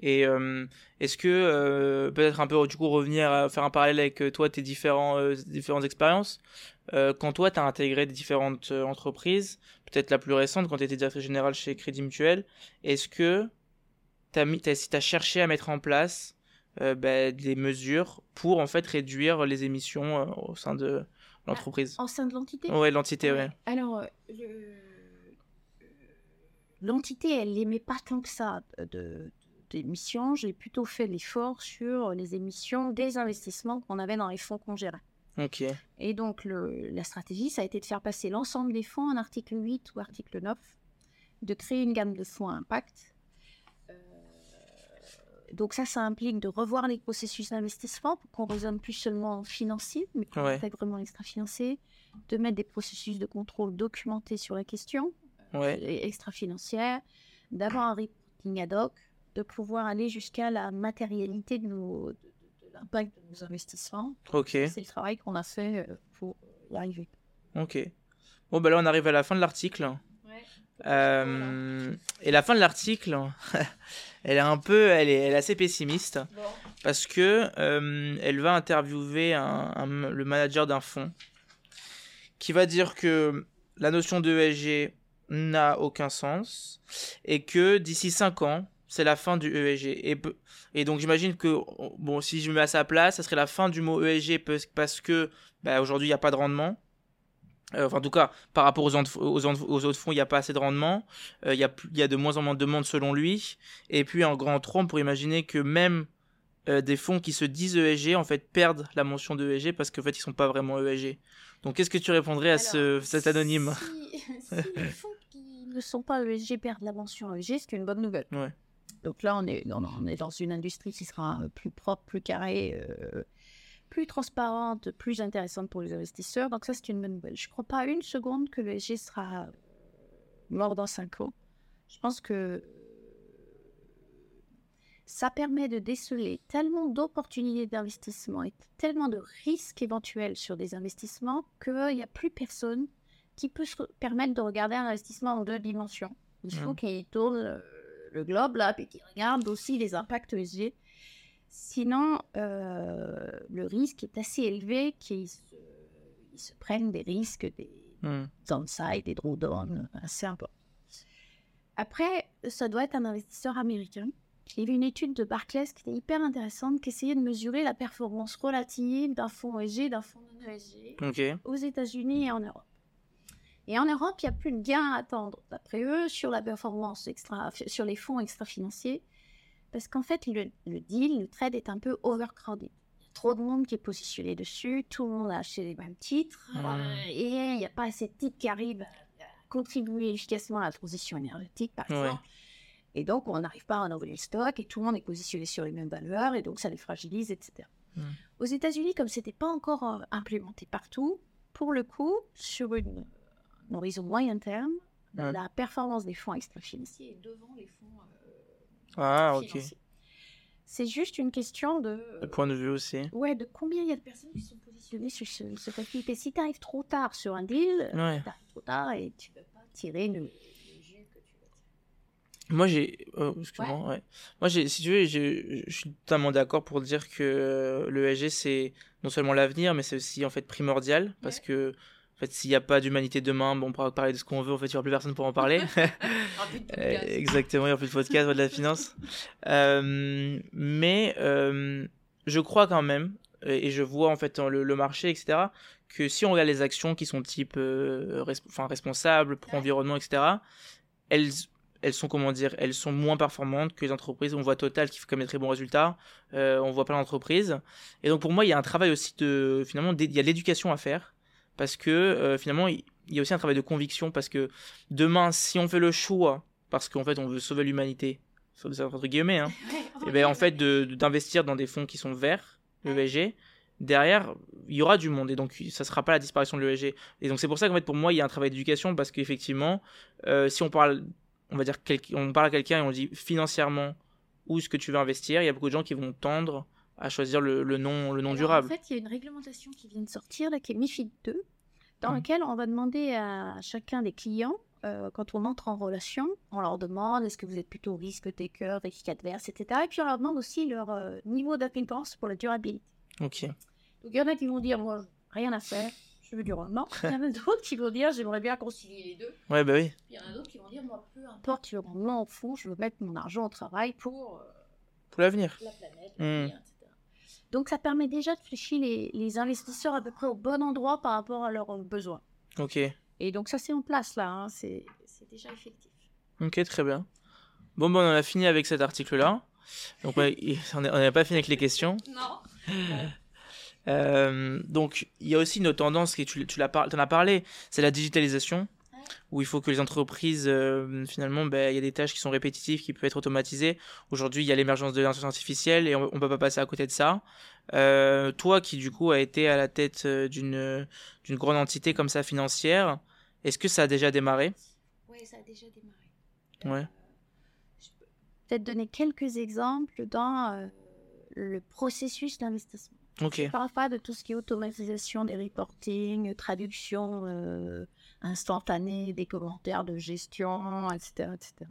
Et euh, est-ce que, euh, peut-être un peu, du coup, revenir à faire un parallèle avec euh, toi, tes différents, euh, différentes expériences, euh, quand toi, tu as intégré des différentes entreprises, peut-être la plus récente, quand tu étais directrice générale chez Crédit Mutuel, est-ce que tu as, cherché à mettre en place euh, bah, des mesures pour, en fait, réduire les émissions euh, au sein de l'entreprise En sein de l'entité Ouais, l'entité, ouais. Ouais. Alors, euh, euh, l'entité, elle n'émet pas tant que ça de- de- d'émissions. J'ai plutôt fait l'effort sur les émissions des investissements qu'on avait dans les fonds qu'on gérait. Ok. Et donc, le- la stratégie, ça a été de faire passer l'ensemble des fonds en article 8 ou article 9, de créer une gamme de fonds à impact. Euh, donc ça, ça implique de revoir les processus d'investissement pour qu'on raisonne plus seulement financier, mais qu'on Ouais. intègre vraiment l'extra-financier, de mettre des processus de contrôle documentés sur la question, Ouais. et extra-financière, d'avoir un reporting ad hoc, de pouvoir aller jusqu'à la matérialité de, nos, de, de- de l'impact de nos investissements. C'est le travail qu'on a fait euh, pour y arriver. ok. Bon, bah là, on arrive à la fin de l'article. Euh, et la fin de l'article, <laughs> elle est un peu, elle est, elle est assez pessimiste parce que euh, elle va interviewer un- un- le manager d'un fonds qui va dire que la notion de ESG n'a aucun sens et que d'ici 5 ans, c'est la fin du ESG. Et, donc j'imagine que, bon, si je me mets à sa place, ça serait la fin du mot ESG parce- parce que bah, aujourd'hui, il n'y a pas de rendement. Euh, enfin, en tout cas, par rapport aux, autres- aux, autres- aux autres fonds, il n'y a pas assez de rendement. Euh, Il y, a, plus- il y a de moins en moins de demandes selon lui. Et puis, en grand trompe, pour imaginer que même euh, des fonds qui se disent ESG, en fait, perdent la mention de ESG parce qu'en fait, ils sont pas vraiment ESG. Donc, qu'est-ce que tu répondrais à ce, cet anonyme Si, <laughs> si les fonds qui ne sont pas ESG perdent la mention ESG, c'est une bonne nouvelle. Ouais. Donc là, on est, on on est dans une industrie qui sera plus propre, plus carrée, euh, plus transparente, plus intéressante pour les investisseurs. Donc ça, c'est une bonne nouvelle. Je ne crois pas une seconde que l'ESG sera mort dans 5 ans. Je pense que ça permet de déceler tellement d'opportunités d'investissement et tellement de risques éventuels sur des investissements qu'il n'y a plus personne qui peut se permettre de regarder un investissement en deux dimensions. Il faut Mm. qu'il tourne euh, le globe là, puis qu'il regarde aussi les impacts ESG. Sinon, euh, le risque est assez élevé qu'ils se, ils se prennent des risques, des Hmm. downside, des drawdowns assez importants. Après, ça doit être un investisseur américain. J'ai vu une étude de Barclays qui était hyper intéressante, qui essayait de mesurer la performance relative d'un fonds ESG, d'un fonds non ESG aux États-Unis et en Europe. Et en Europe, il n'y a plus de gain à attendre, d'après eux, sur la performance extra, sur les fonds extra-financiers, parce qu'en fait, le, le deal, le trade est un peu overcrowded. Il y a trop de monde qui est positionné dessus, tout le monde a acheté les mêmes titres, euh, et il n'y a pas assez de titres qui arrivent à contribuer efficacement à la transition énergétique, par Ouais. exemple. Et donc, on n'arrive pas à renouveler le stock, et tout le monde est positionné sur les mêmes valeurs, et donc ça les fragilise, etc. Aux États-Unis, comme c'était pas encore euh, implémenté partout, pour le coup, sur une, un horizon moyen terme, la performance des fonds extra-financiers est devant les fonds euh, Ah, ok. C'est juste une question de, Le point de vue aussi. ouais, de combien il y a de personnes qui sont positionnées sur ce, ce facilité. Si tu arrives trop tard sur un deal, Ouais. tu arrives trop tard et tu ne peux pas tirer le. Moi, j'ai. oh, Excuse-moi, ouais. Moi, j'ai, si tu veux, je suis totalement d'accord pour dire que euh, le ESG, c'est non seulement l'avenir, mais c'est aussi en fait primordial. Parce Ouais. que, fait, s'il n'y a pas d'humanité demain, bon, on pourra parler de ce qu'on veut, en fait, il n'y aura plus personne pour en parler. <laughs> Euh, exactement, il n'y aura plus de podcast, de la finance. Euh, mais euh, je crois quand même, et je vois en fait le, le marché, etc., que si on regarde les actions qui sont type euh, res- enfin, responsables, pro-environnement, etc., elles, elles sont, comment dire, elles sont moins performantes que les entreprises. On voit Total qui fait quand même des très bons résultats, euh, on voit plein d'entreprises. Et donc pour moi, il y a un travail aussi de, finalement, il y a de l'éducation à faire, parce que euh, finalement, il y a aussi un travail de conviction, parce que demain, si on fait le choix, parce qu'en fait, on veut sauver l'humanité, ça entre guillemets, hein, <laughs> et ben en fait, de- de- d'investir dans des fonds qui sont verts, l'ESG, derrière, il y aura du monde, et donc ça sera pas la disparition de l'ESG. Et donc c'est pour ça qu'en fait, pour moi, il y a un travail d'éducation, parce qu'effectivement, euh, si on parle, on va dire, on parle à quelqu'un et on dit financièrement où est-ce que tu veux investir, il y a beaucoup de gens qui vont tendre à choisir le, le Alors, durable. En fait, il y a une réglementation qui vient de sortir, là, qui est MIFID 2, dans Mhm. laquelle on va demander à chacun des clients, euh, quand on entre en relation, on leur demande est-ce que vous êtes plutôt risque taker, risque adverse, etc. Et puis on leur demande aussi leur euh, niveau d'appétence pour la durabilité. Ok. Donc il y en a qui vont dire moi, rien à faire, je veux du rendement. Il y en a d'autres qui vont dire j'aimerais bien concilier les deux. Ouais, bah oui. Il y en a d'autres qui vont dire moi, peu importe le rendement au fond, je veux mettre mon argent au travail pour euh, Pour l'avenir. la planète, etc. Donc ça permet déjà de fléchir les, les investisseurs à peu près au bon endroit par rapport à leurs euh, besoins. Ok. Et donc ça c'est en place là, hein, c'est c'est déjà effectif. Ok, très bien. Bon, bon, on a fini avec cet article-là. Donc, on n'a pas fini avec les questions. Non. <laughs> Euh, donc, il y a aussi une autre tendance, qui, tu, tu t'en as parlé, c'est la digitalisation. Où il faut que les entreprises, euh, finalement, ben, il y a des tâches qui sont répétitives, qui peuvent être automatisées. Aujourd'hui, il y a l'émergence de l'intelligence artificielle et on ne peut pas passer à côté de ça. Euh, toi, qui du coup a été à la tête euh, d'une grande entité comme ça financière, est-ce que ça a déjà démarré? Oui, ça a déjà démarré. Ouais. peut-être donner quelques exemples dans le processus d'investissement. Ok. Je parle pas de tout ce qui est automatisation des reporting, traduction euh, instantanée des commentaires de gestion, etc. etc.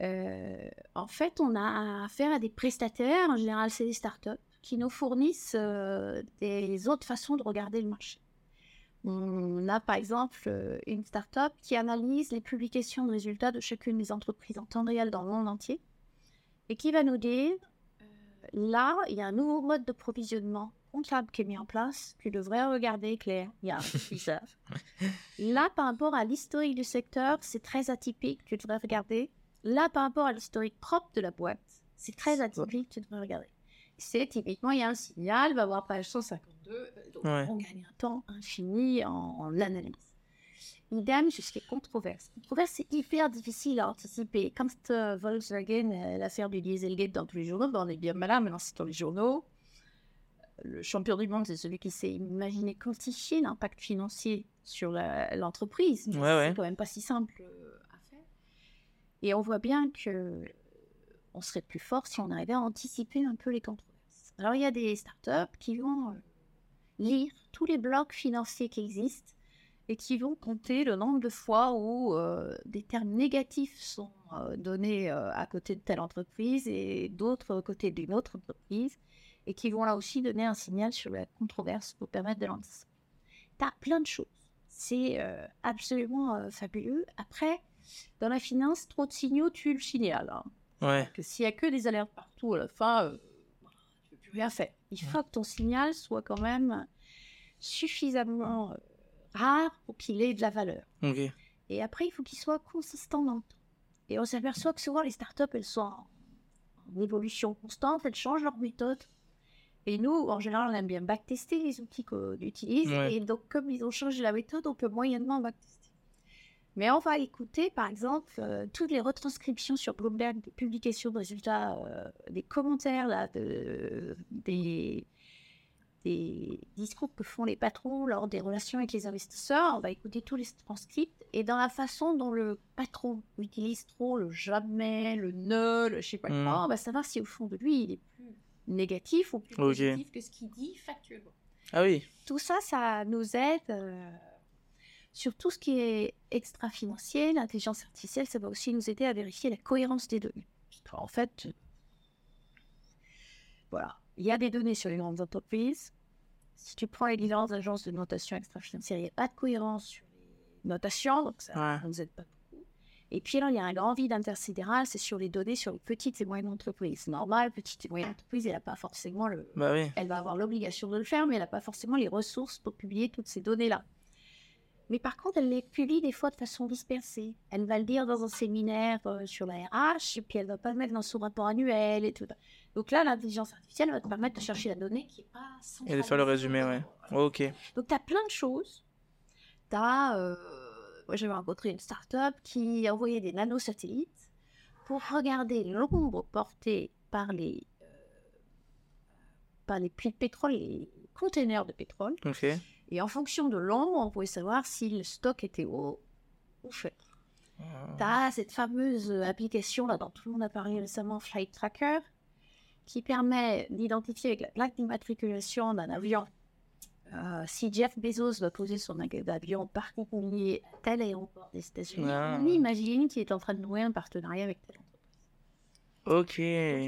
Euh, en fait, on a affaire à des prestataires, en général c'est des startups, qui nous fournissent euh, des autres façons de regarder le marché. On a par exemple euh, une startup qui analyse les publications de résultats de chacune des entreprises en temps réel dans le monde entier et qui va nous dire là, il y a un nouveau mode de provisionnement comptable qui est mis en place. Tu devrais regarder, Claire. Il y a. <laughs> Là, par rapport à l'historique du secteur, c'est très atypique. Tu devrais regarder. Là, par rapport à l'historique propre de la boîte, c'est très atypique. Tu devrais regarder. C'est typiquement, il y a un signal, va voir page 152. euh, Donc, Ouais. on gagne un temps infini en, en analyse. Idem jusqu'à controverse. Controverse, c'est hyper difficile à anticiper. Comme cette, euh, Volkswagen, euh, l'affaire du Dieselgate dans tous les journaux, ben, on est bien malin, maintenant c'est dans les journaux. Le champion du monde, c'est celui qui s'est imaginé quantifier l'impact financier sur l'entreprise. Ouais, ouais. C'est quand même pas si simple euh, à faire. Et on voit bien que on serait plus fort si on arrivait à anticiper un peu les controverses. Alors, il y a des startups qui vont euh, lire tous les blocs financiers qui existent et qui vont compter le nombre de fois où euh, des termes négatifs sont euh, donnés euh, à côté de telle entreprise et d'autres à côté d'une autre entreprise et qui vont là aussi donner un signal sur la controverse pour permettre de l'anticiper. Tu as plein de choses. C'est euh, absolument euh, fabuleux. Après, dans la finance, trop de signaux tuent le signal. hein Ouais. que s'il y a que des alertes partout à la fin, euh, tu peux plus rien faire. Il faut que ton signal soit quand même suffisamment rare pour qu'il ait de la valeur. Ok. Et après, il faut qu'il soit consistant dans le temps. Et on s'aperçoit que souvent les startups, elles sont en évolution constante, elles changent leur méthode. Et nous, en général, on aime bien backtester les outils qu'on utilise. Ouais. Et donc, comme ils ont changé la méthode, on peut moyennement backtester. Mais on va écouter, par exemple, euh, toutes les retranscriptions sur Bloomberg des publications de résultats, euh, des commentaires là, de- des, des discours que font les patrons lors des relations avec les investisseurs. On va écouter tous les transcripts et dans la façon dont le patron utilise trop le jamais, le ne, le je sais pas quoi, on va savoir si au fond de lui il est plus négatif ou plus Ok. positif que ce qu'il dit factuellement Ah oui. tout ça, ça nous aide euh, sur tout ce qui est extra-financier. L'intelligence artificielle, ça va aussi nous aider à vérifier la cohérence des données. En fait, voilà, il y a des données sur les grandes entreprises. Si tu prends les différentes agences de notation extra-financière, il n'y a pas de cohérence sur les notations, donc ça Ouais. ne nous aide pas beaucoup. Et puis là, il y a un grand vide intersidéral, c'est sur les données sur les petites et moyennes entreprises. Normal, petites et moyennes entreprises, elle n'a pas forcément le, Bah oui. elle va avoir l'obligation de le faire, mais elle n'a pas forcément les ressources pour publier toutes ces données-là. Mais par contre, elle les publie des fois de façon dispersée. Elle va le dire dans un séminaire euh, sur la RH, et puis elle va pas le mettre dans son rapport annuel et tout. Donc là, l'intelligence artificielle va te permettre de chercher la donnée qui est pas Et de faire le centralisée. résumé, ouais. Ok. Donc, tu as plein de choses. Tu as. Moi, j'avais rencontré une start-up qui envoyait des nanosatellites pour regarder l'ombre portée par les, euh, par les puits de pétrole, les containers de pétrole. Et en fonction de l'ombre, on pouvait savoir si le stock était haut ou faible. Tu as cette fameuse euh, application là, dont tout le monde a parlé récemment, Flight Tracker, qui permet d'identifier avec la plaque d'immatriculation d'un avion euh, si Jeff Bezos va poser son avion particulier à tel aéroport des États-Unis. Ah. On imagine qu'il est en train de nouer un partenariat avec tel entreprise. Ok.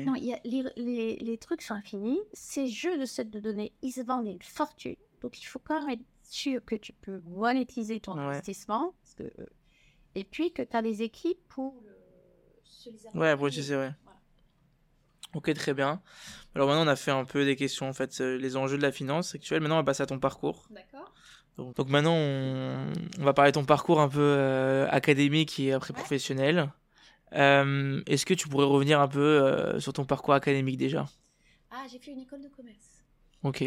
Non, y a- les, les- les trucs sont infinis. Ces jeux de sets de données, ils se vendent une fortune. Donc, il faut quand même être sûr que tu peux monétiser ton Ouais. investissement. parce que, euh, et puis que tu as les équipes pour le- se les Ouais, pour utiliser, ouais. Ok, très bien. Alors maintenant, on a fait un peu des questions, en fait, euh, les enjeux de la finance actuelle. Maintenant, on va passer à ton parcours. D'accord. Donc, donc maintenant, on, on va parler de ton parcours un peu euh, académique et après Ouais. professionnel. Euh, Est-ce que tu pourrais revenir un peu euh, sur ton parcours académique déjà? Ah, j'ai fait une école de commerce Ok.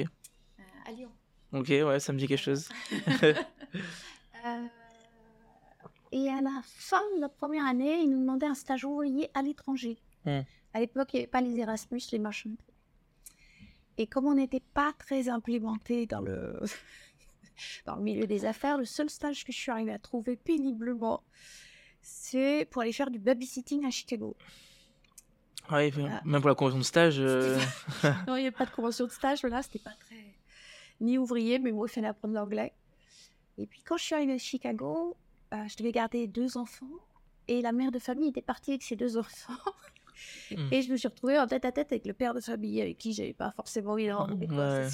à Lyon. Ok, ouais, ça me dit quelque chose. <laughs> Et à la fin de la première année, ils nous demandaient un stage ouvrier à l'étranger. Hmm. À l'époque, il n'y avait pas les Erasmus, les machins. Et comme on n'était pas très implémenté dans le... <laughs> dans le milieu des affaires, le seul stage que je suis arrivée à trouver péniblement, c'est pour aller faire du babysitting à Chicago. Ah oui, même pour la convention de stage. euh, <laughs> non, il n'y avait pas de convention de stage, là, c'était pas très. ni ouvrier, mais moi, il fallait apprendre l'anglais. Et puis, quand je suis arrivée à Chicago, euh, je devais garder deux enfants. Et la mère de famille était partie avec ses deux <laughs> enfants. Mm. Et je me suis retrouvée en tête à tête avec le père de famille, avec qui j'avais pas forcément d'avoir des Ouais.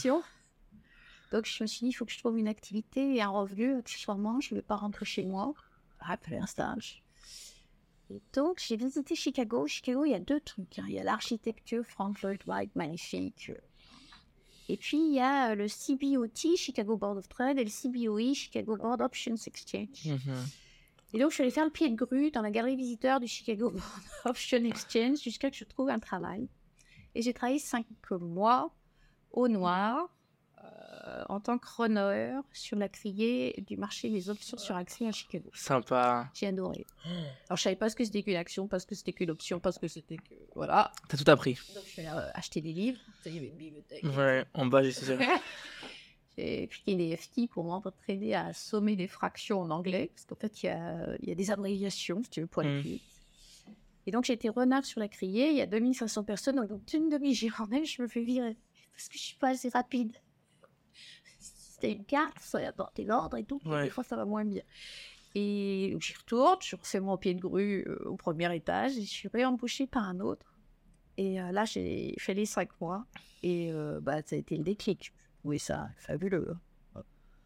Donc, je me suis dit, il faut que je trouve une activité et un revenu. Accessoirement, je ne vais pas rentrer chez moi après un stage. Et donc, j'ai visité Chicago. Chicago, il y a deux trucs. hein. Il y a l'architecture Frank Lloyd Wright, magnifique. Et puis, il y a euh, le CBOT, Chicago Board of Trade, et le CBOE, Chicago Board Options Exchange. mhm. Et donc, je suis allée faire le pied de grue dans la galerie visiteur du Chicago <laughs> Board Option Exchange jusqu'à ce que je trouve un travail. Et j'ai travaillé cinq mois au noir euh, en tant que runner sur la criée du marché des options sur actions à Chicago. Sympa. J'ai adoré. Alors, je savais pas ce que c'était qu'une action, parce que c'était qu'une option, parce que c'était que. Voilà. T'as tout appris. Donc, je suis allée euh, acheter des livres. Ça, y avait une bibliothèque. Ouais, en bas, j'ai. <laughs> J'ai piqué des FT pour m'entraîner à assommer des fractions en anglais, parce qu'en fait, il y a, il y a des abréviations, si tu veux, pour Mm. plus vite. Et donc, j'étais renard sur la criée, il y a 2500 personnes, donc une demi-journée, je me fais virer, parce que je suis pas assez rapide. C'était une carte, ça a apporté l'ordre et tout, et Ouais. des fois, ça va moins bien. Et j'y retourne, je refais mon pied de grue euh, au premier étage, et je suis réembauchée par un autre. Et euh, là, j'ai fait les cinq mois, et euh, bah, ça a été le déclic. Oui, ça, fabuleux.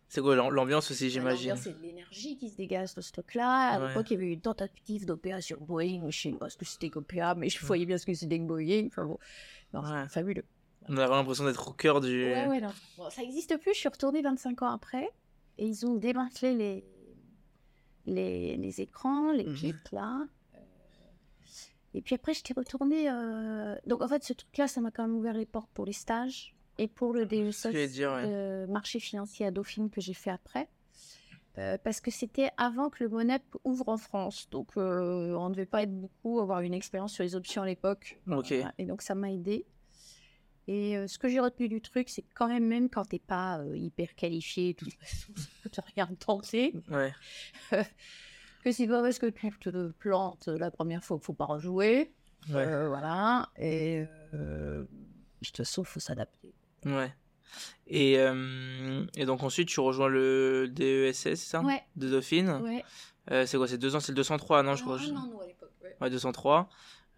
C'est quoi l'am- l'ambiance aussi, j'imagine C'est l'énergie qui se dégage de ce truc-là. À Ouais. l'époque, il y avait eu une tentative d'opération Boeing. Je sais pas ce que c'était qu'OPA, mais je voyais bien ce que c'était que Boeing. Enfin, bon. Non, Ouais. c'était fabuleux. On a vraiment l'impression d'être au cœur du. Ouais, ouais, non. Bon, ça n'existe plus. Je suis retournée 25 ans après. Et ils ont démantelé les, les, les écrans, les Mhm. clips là. Euh, Et puis après, j'étais retournée. euh, Donc en fait, ce truc-là, ça m'a quand même ouvert les portes pour les stages et pour le j'allais dire, ouais. de marché financier à Dauphine que j'ai fait après. Euh, parce que c'était avant que le MONEP ouvre en France. Donc, euh, on ne devait pas être beaucoup, avoir une expérience sur les options à l'époque. Ok. Voilà. Et donc, ça m'a aidé. Et euh, ce que j'ai retenu du truc, c'est quand même, même quand t'es pas euh, hyper qualifié, de toute façon, <laughs> tu rien tenter, Ouais. <laughs> que c'est pas parce que tu te plantes la première fois qu'il faut pas rejouer. Ouais. Euh, voilà. Et euh, de toute façon, il faut s'adapter. Ouais. Et, euh, et donc ensuite, tu rejoins le DESS, c'est ça? Ouais. De Dauphine? Ouais. Euh, c'est quoi C'est deux ans, c'est le 203, non, je crois. Ah non, non, à l'époque. ouais. Ouais, 203.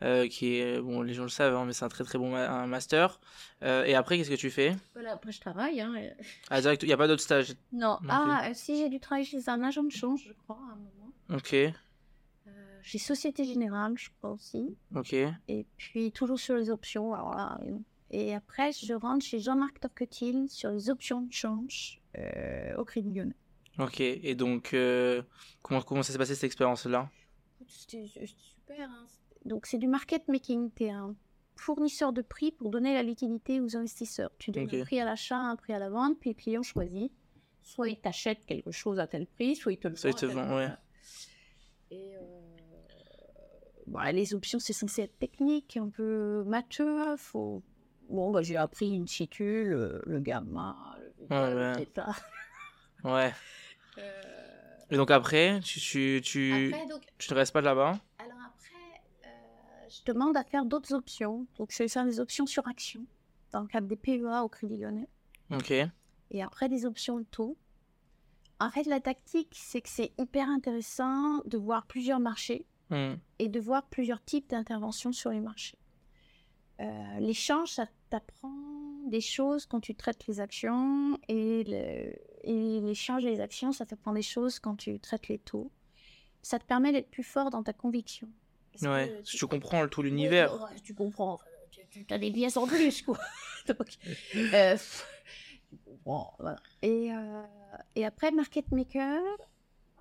euh, qui est, bon, les gens le savent, hein, mais c'est un très très bon ma- un master. Euh, et après, qu'est-ce que tu fais? Voilà, après, je travaille. Hein, et- Ah, direct, il n'y a pas d'autres stages? Non. Non ah, euh, si j'ai dû travailler chez un agent de change, je crois, à un moment. Ok, Euh, chez Société Générale, je crois aussi. ok. Et puis, toujours sur les options. Alors là, et après, je rentre chez Jean-Marc Torquetil sur les options de change euh, au Crédit Lyonnais. Ok, et donc, euh, comment, comment ça s'est passé cette expérience-là? C'était super. hein. Donc, c'est du market making. Tu es un fournisseur de prix pour donner la liquidité aux investisseurs. Tu donnes Ok. un prix à l'achat, un prix à la vente, puis le client choisit. Soit il t'achète quelque chose à tel prix, soit il te le Soit il vend. te vend, ouais. Et euh, voilà, les options, c'est censé être technique, un peu mature. Faut... Bon, bah, j'ai appris une situ, le, le gamma, le Ouais, ouais. <laughs> Euh, Et donc après, tu, tu, tu, Après, donc, tu ne restes pas là-bas? Alors après, euh, je demande à faire d'autres options. Donc, je vais faire des options sur action dans le cadre des PEA au Crédit Lyonnais. Ok. Et après, des options de taux. En fait, la tactique, c'est que c'est hyper intéressant de voir plusieurs marchés Hmm. et de voir plusieurs types d'interventions sur les marchés. Euh, L'échange, ça t'apprend des choses quand tu traites les actions et le- et l'échange des actions, ça t'apprend des choses quand tu traites les taux. Ça te permet d'être plus fort dans ta conviction. Ouais, tu comprends tout l'univers. Ouais, ouais, tu comprends. Enfin, Tu, tu as des biais en plus, quoi. <laughs> Donc, euh, tu voilà. Et, euh, et après, market maker,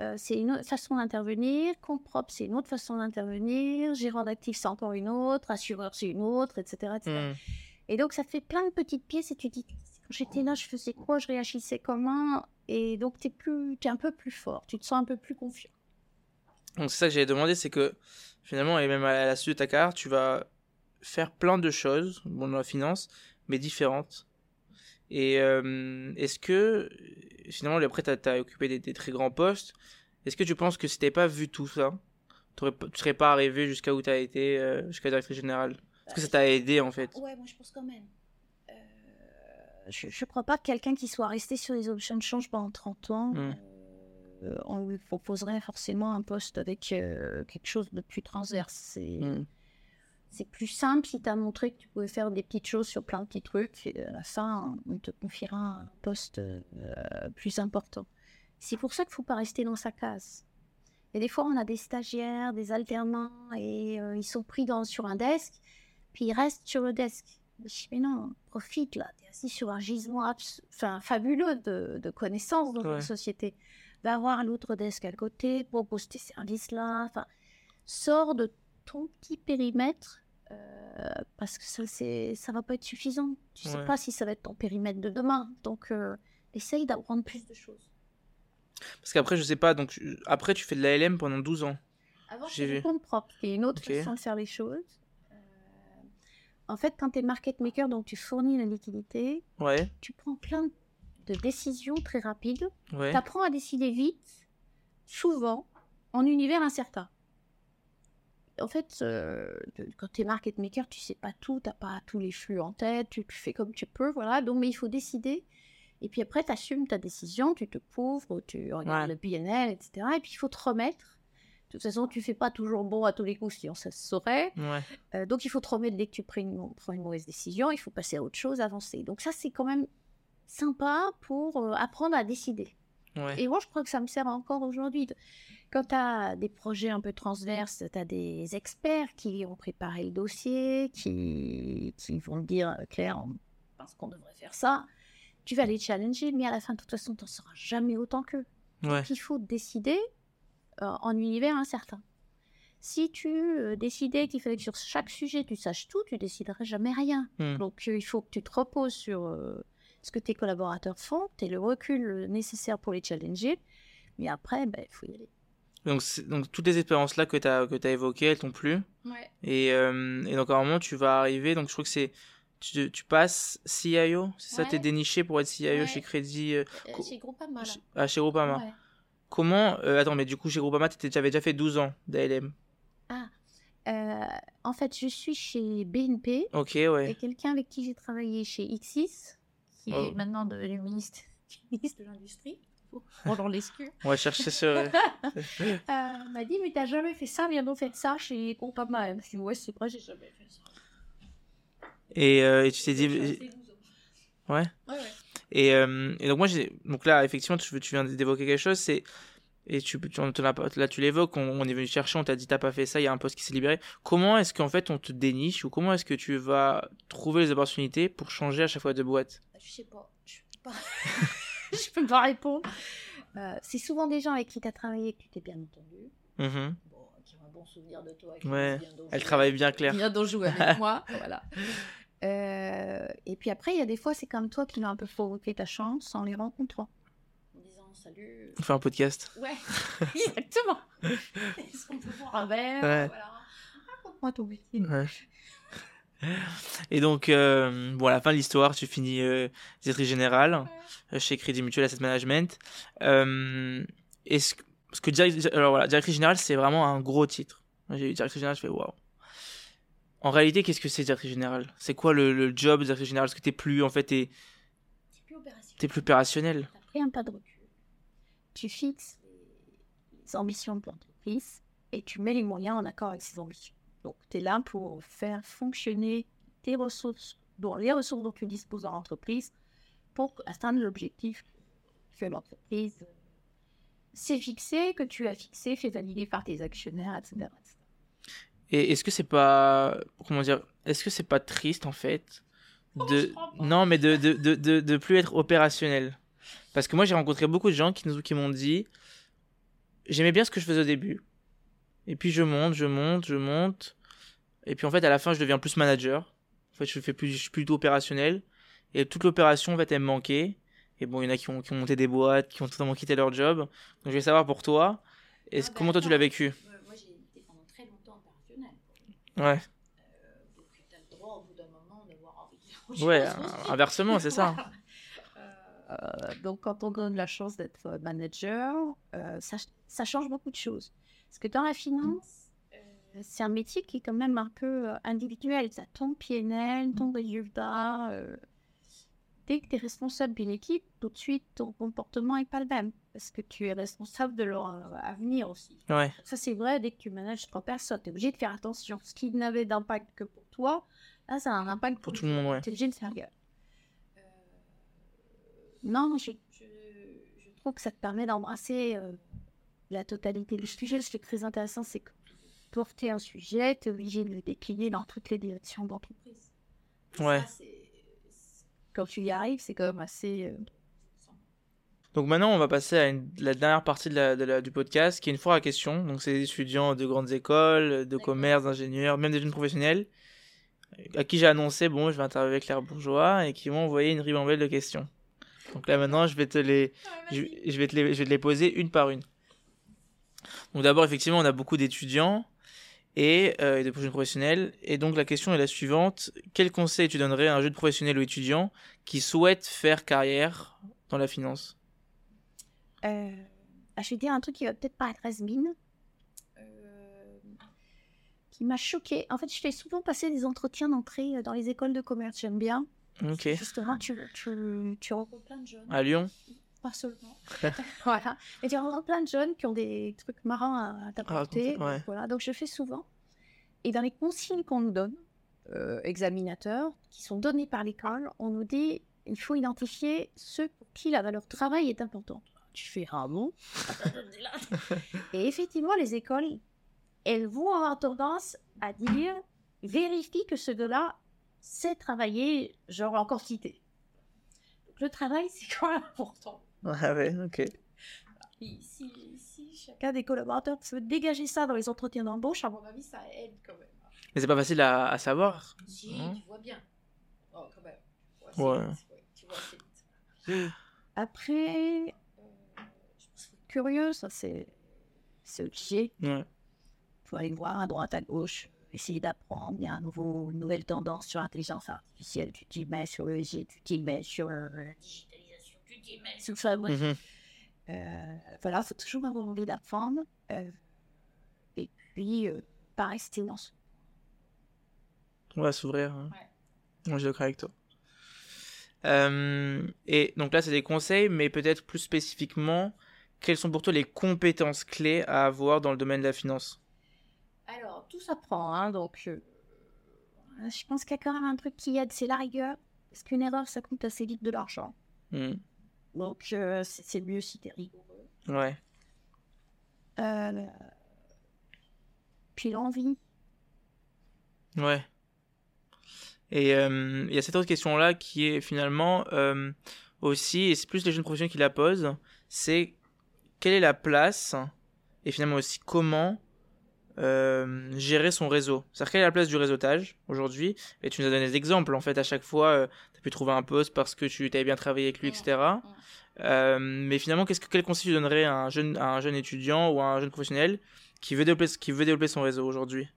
euh, c'est une autre façon d'intervenir. Compte propre, c'est une autre façon d'intervenir. Gérant d'actifs, c'est encore une autre. Assureur, c'est une autre, etc. etc. Hmm. Et donc, ça fait plein de petites pièces et tu te dis, quand j'étais là, je faisais quoi, je réagissais comment? Et donc, tu es, plus, t'es un peu plus fort, tu te sens un peu plus confiant. Donc c'est ça que j'avais demandé, c'est que finalement, et même à la suite de ta carrière, tu vas faire plein de choses, bon, dans la finance, mais différentes. Et euh, est-ce que, finalement, après, tu as, occupé des, des très grands postes, est-ce que tu penses que si t'avais pas vu tout ça, tu serais pas arrivé jusqu'à où tu as été, euh, jusqu'à directrice générale? Est-ce que ça t'a aidé en fait? Ouais, moi je pense quand même. Euh, je ne crois pas que quelqu'un qui soit resté sur les options change pendant 30 ans, Mm. euh, on lui proposerait forcément un poste avec quelque chose de plus transverse. C'est Hmm. C'est plus simple si tu as montré que tu pouvais faire des petites choses sur plein de petits trucs. Et à la fin, on te confiera un poste euh, plus important. C'est pour ça qu'il ne faut pas rester dans sa case. Et des fois, on a des stagiaires, des alternants, et euh, ils sont pris dans, sur un desk, puis ils restent sur le desk. Je dis, mais non, profite là, tu es assis sur un gisement enfin, fabuleux de, de connaissances dans Ouais. la société. Va voir l'autre desk à côté, propose tes services là. Enfin, sors de ton petit périmètre euh, parce que ça, c'est, ça va pas être suffisant. Tu sais pas si ça va être ton périmètre de demain. Donc, euh, essaye d'apprendre plus de choses. Parce qu'après, je sais pas, donc je- après, tu fais de l'ALM pendant 12 ans. Avant, J'ai le compte propre, qui est une autre Ok. façon de faire les choses. Euh, en fait, quand tu es market maker, donc tu fournis la liquidité, Ouais, tu prends plein de décisions très rapides. ouais. Tu apprends à décider vite, souvent, en univers incertain. En fait, euh, quand tu es market maker, tu sais pas tout, tu pas tous les flux en tête, tu, tu fais comme tu peux, voilà. Donc, mais il faut décider. Et puis après, tu assumes ta décision, tu te couvres, tu regardes Ouais. le PNL, etc. Et puis, il faut te remettre. De toute façon, tu fais pas toujours bon à tous les coups, sinon ça se saurait. Ouais. Euh, donc, il faut te remettre dès que tu prends une, prends une mauvaise décision. Il faut passer à autre chose, avancer. Donc, ça, c'est quand même sympa pour euh, apprendre à décider. Ouais. Et moi, je crois que ça me sert encore aujourd'hui. De- Quand tu as des projets un peu transverses, tu as des experts qui ont préparé le dossier, qui, qui vont dire, euh, Claire, on pense qu'on devrait faire ça. Tu vas les challenger, mais à la fin, de toute façon, tu n'en sauras jamais autant qu'eux. Ouais. Donc, il faut décider euh, en univers incertain. Si tu euh, décidais qu'il fallait que sur chaque sujet, tu saches tout, tu déciderais jamais rien. Hmm. Donc, euh, il faut que tu te reposes sur ce que tes collaborateurs font, tu aies le recul nécessaire pour les challenger. Mais après, ben, il faut y aller. Donc, toutes les expériences-là que tu as, évoquées, elles t'ont plu. Ouais. Et, euh, et donc, à un moment, tu vas arriver. Donc, je crois que c'est. Tu, tu passes CIO, c'est ça, t'es déniché pour être CIO Ouais. chez Crédit. euh, Co- Chez Groupama, là. ah, chez Groupama. Ouais. Comment. euh, attends, mais du coup, chez Groupama, tu avais déjà fait 12 ans d'ALM. Euh, en fait, je suis chez BNP Ok, et ouais. quelqu'un avec qui j'ai travaillé chez X6, qui Oh. est maintenant devenu ministre, <laughs> ministre de l'Industrie. On va chercher sur. <laughs> Euh, m'a dit mais t'as jamais fait ça viens donc faire ça chez Groupama je dis ouais c'est vrai j'ai jamais fait ça et, euh, et tu t'es dit. J'ai resté 12 ans. Ouais. ouais ouais Et, euh, et donc moi j'ai donc là effectivement tu, tu viens d'évoquer quelque chose c'est et tu, tu on te là tu l'évoques on, on est venu chercher on t'a dit t'as pas fait ça il y a un poste qui s'est libéré comment est-ce qu'en fait on te déniche ou comment est-ce que tu vas trouver les opportunités pour changer à chaque fois de boîte? Je sais pas je peux pas <laughs> <laughs> je peux pas répondre Euh, c'est souvent des gens avec qui t'as travaillé que tu t'es bien entendu Mhm. bon, qui ont un bon souvenir de toi qui Ouais. donc elle jouer- travaille bien Claire vient donc jouer avec moi <laughs> voilà Euh, et puis après il y a des fois c'est comme toi qui l'as un peu provoqué ta chance en les rencontrant en disant salut on fait un podcast Ouais, <laughs> exactement. Est-ce qu'on peut boire un verre Ouais. voilà. Raconte-moi ton métier. <laughs> Et donc euh, bon à la fin de l'histoire tu finis euh, directrice générale euh, chez Crédit Mutuel Asset Management est-ce que parce que direct- alors voilà, directrice générale c'est vraiment un gros titre j'ai eu directrice générale je fais waouh en réalité qu'est-ce que c'est directrice générale? C'est quoi le, le job de directrice générale? Est-ce que t'es plus en fait t'es plus opérationnel. t'es plus opérationnel? T'as pris un pas de recul. Tu fixes les ambitions de l'entreprise et tu mets les moyens en accord avec ces ambitions. Donc, tu es là pour faire fonctionner tes ressources, dont, les ressources dont tu disposes dans l'entreprise pour atteindre l'objectif que l'entreprise s'est fixé, que tu as fixé, fait valider par tes actionnaires, etc. etc. et est-ce que c'est pas comment dire est-ce que c'est pas triste en fait de non mais de de, de, de de plus être opérationnel? Parce que moi j'ai rencontré beaucoup de gens qui nous qui m'ont dit j'aimais bien ce que je faisais au début et puis je monte je monte je monte et puis en fait à la fin je deviens plus manager. En fait je fais plus je suis plutôt opérationnel et toute l'opération en fait elle me manquait. Et bon il y en a qui ont, qui ont monté des boîtes qui ont totalement quitté leur job. Donc je vais savoir pour toi est Ah, comment toi tu l'as vécu? Moi, j'ai été pendant très longtemps opérationnel. ouais. Donc, tu as le droit au bout d'un moment d'avoir envie de ouais inversement c'est ça. <laughs> Voilà. Euh, donc, quand on donne la chance d'être manager, euh, ça, ça change beaucoup de choses. Parce que dans la finance, euh, c'est un métier qui est quand même un peu euh, individuel. Ça ton PNL, ton résultat. euh, Dès que tu es responsable d'une équipe, tout de suite, ton comportement n'est pas le même. Parce que tu es responsable de leur euh, avenir aussi. Ouais. Ça, c'est vrai, dès que tu manages trois personnes, tu es obligé de faire attention. Ce qui n'avait d'impact que pour toi, là, ça a un impact Pour tout le monde, ouais. Tu es obligé de faire gaffe. Euh, Non, je, je, je trouve que ça te permet d'embrasser euh, la totalité du <laughs> sujet. Ce qui est très intéressant, c'est que porter un sujet, tu es obligé de le décliner dans toutes les directions d'entreprise. Ouais. ça, Quand tu y arrives, c'est quand même assez. euh, Donc maintenant, on va passer à une- la dernière partie de la- de la- du podcast, qui est une foire à questions. Donc c'est des étudiants de grandes écoles, de commerce, d'ingénieurs, même des jeunes professionnels, à qui j'ai annoncé, bon, je vais interviewer Claire Bourgeois, et qui m'ont envoyé une ribambelle de questions. Donc là maintenant, je vais te les, je, je vais te les, je vais te les poser une par une. Donc d'abord, effectivement, on a beaucoup d'étudiants et euh, de jeunes professionnels. Et donc la question est la suivante. Quel conseil tu donnerais à un jeune professionnel ou étudiant qui souhaite faire carrière dans la finance? Euh, je vais dire un truc qui va peut-être paraître has-been, euh, qui m'a choqué. En fait, je fais souvent passer des entretiens d'entrée euh, dans les écoles de commerce. J'aime bien. Ok. Justement, tu, tu, tu rencontres plein de jeunes. À Lyon? Pas seulement. <laughs> voilà. Et tu rencontres plein de jeunes qui ont des trucs marrants à, à t'apporter. ouais. Voilà. Donc, je fais souvent. Et dans les consignes qu'on nous donne, euh, examinateurs, qui sont donnés par l'école, on nous dit il faut identifier ceux pour qui la valeur travail est importante. Tu fais ah bon <laughs> Et effectivement, les écoles, elles vont avoir tendance à dire vérifie que ce gars-là sait travailler, genre en quantité. Le travail, c'est quand même important. <laughs> Ah ouais, ok. Si, si, si chacun des collaborateurs peut dégager ça dans les entretiens d'embauche, à mon avis, ça aide quand même. Mais c'est pas facile à, à savoir. Si, Hein tu vois bien. Oh, quand même. Ouais. Tu vois assez vite. <gasps> Après, euh, je pense que curieux, ça c'est c'est obligé. Ouais. faut aller voir à droite, à gauche, essayer d'apprendre. Il y a un nouveau, une nouvelle tendance sur l'intelligence artificielle. Tu t'y mets sur le G, tu t'y mets sur euh, Mhm. Euh, voilà, il faut toujours avoir envie d'apprendre. euh, et puis, euh, pas rester dans ce... Ouais, s'ouvrir. hein. Ouais. Moi, je suis d'accord avec toi. Euh, et donc là, c'est des conseils, mais peut-être plus spécifiquement, quelles sont pour toi les compétences clés à avoir dans le domaine de la finance? Alors, tout s'apprend, hein, donc... euh, je pense qu'il y a quand même un truc qui aide, c'est la rigueur. Parce qu'une erreur, ça coûte assez vite de l'argent. Hmm. Donc, euh, c'est mieux si t'es rigoureux. Ouais. Euh, puis l'envie. Ouais. Et euh, il y a cette autre question-là qui est finalement euh, aussi, et c'est plus les jeunes professionnels qui la posent, c'est quelle est la place et finalement aussi comment euh, gérer son réseau. C'est-à-dire quelle est la place du réseautage aujourd'hui? Et tu nous as donné des exemples en fait à chaque fois, tu as pu trouver un poste parce que tu avais bien travaillé avec lui, etc. Euh, mais finalement, qu'est-ce que, quel conseil tu donnerais à un, jeune, à un jeune étudiant ou à un jeune professionnel qui veut développer, qui veut développer son réseau aujourd'hui?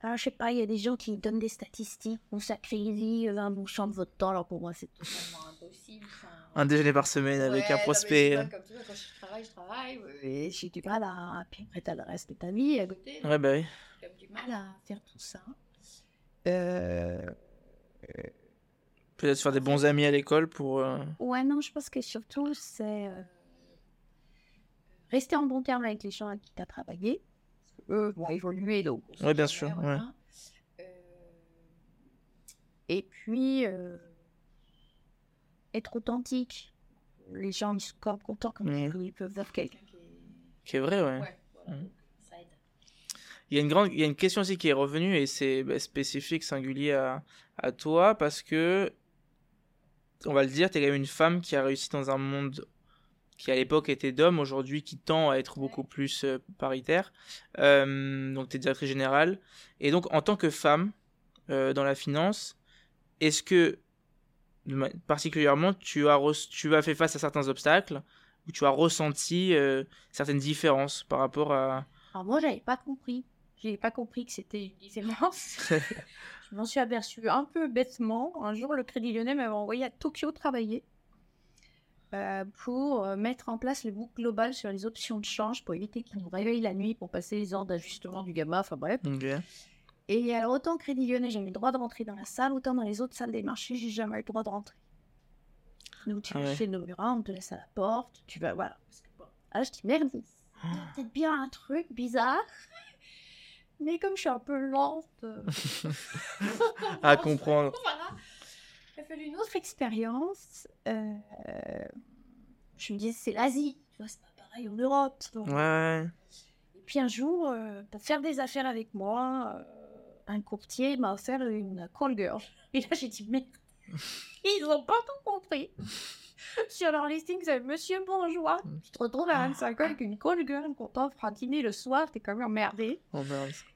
Alors, je sais pas, il y a des gens qui donnent des statistiques, consacrez-y euh, un bon champ de votre temps. Alors, pour moi, c'est totalement impossible. Enfin, Un déjeuner par semaine avec Ouais, un non, mais prospect. tu vois, comme tu vois, quand je travaille, je travaille. ouais, Et j'ai du mal à. Puis après, t'as le reste de ta vie à côté. Ouais, bah oui. J'ai du mal à faire tout ça. Euh, Peut-être faire des bons amis à l'école pour. euh, Ouais, non, je pense que surtout, c'est euh, rester en bon terme avec les gens avec qui tu as travaillé. Eux vont évoluer, donc. Ouais, bien sûr, voilà. Euh, et puis, euh, être authentique. Les gens, ils sont quand même contents quand Mhm. ils peuvent voir quelqu'un qui est. Qui est vrai, ouais. Ouais, voilà, ça aide. Il y a une grande, il y a une question aussi qui est revenue et c'est bah, spécifique, singulier à, à toi parce que, on va le dire, t'es quand même une femme qui a réussi dans un monde qui à l'époque était d'hommes, aujourd'hui qui tend à être beaucoup plus euh, paritaire. Euh, donc t'es directrice générale. Et donc en tant que femme euh, dans la finance, est-ce que particulièrement tu as, tu as fait face à certains obstacles ou tu as ressenti euh, certaines différences par rapport à... Alors moi, j'avais pas compris. J'avais pas compris que c'était une différence. <laughs> je m'en suis aperçue un peu bêtement. Un jour, le Crédit Lyonnais m'avait envoyé à Tokyo travailler. euh, pour euh, mettre en place le book global sur les options de change pour éviter qu'ils nous réveillent la nuit pour passer les ordres d'ajustement du gamma, enfin bref. Et alors, autant Crédit Lyonnais, j'ai eu le droit de rentrer dans la salle, autant dans les autres salles des marchés, j'ai jamais eu le droit de rentrer. Donc, tu Ah ouais. fais le numéro, on te laisse à la porte, tu vas, voilà. Ah, je dis, merde, il y a peut-être bien un truc bizarre. <laughs> Mais comme je suis un peu lente. euh, <laughs> <laughs> À comprendre. voilà. Il a fallu une autre expérience. Euh, je me disais, c'est l'Asie. Tu vois, c'est pas pareil en Europe. donc. Ouais. Et puis un jour, euh, faire des affaires avec moi, euh, un courtier m'a offert une call girl. Et là, j'ai dit, merde. Ils ont pas tout compris. Sur leur listing, c'est Monsieur Bourgeois. Tu te retrouves à 25 ans avec une call girl qu'on t'offre à dîner le soir, t'es quand même emmerdé. Oh.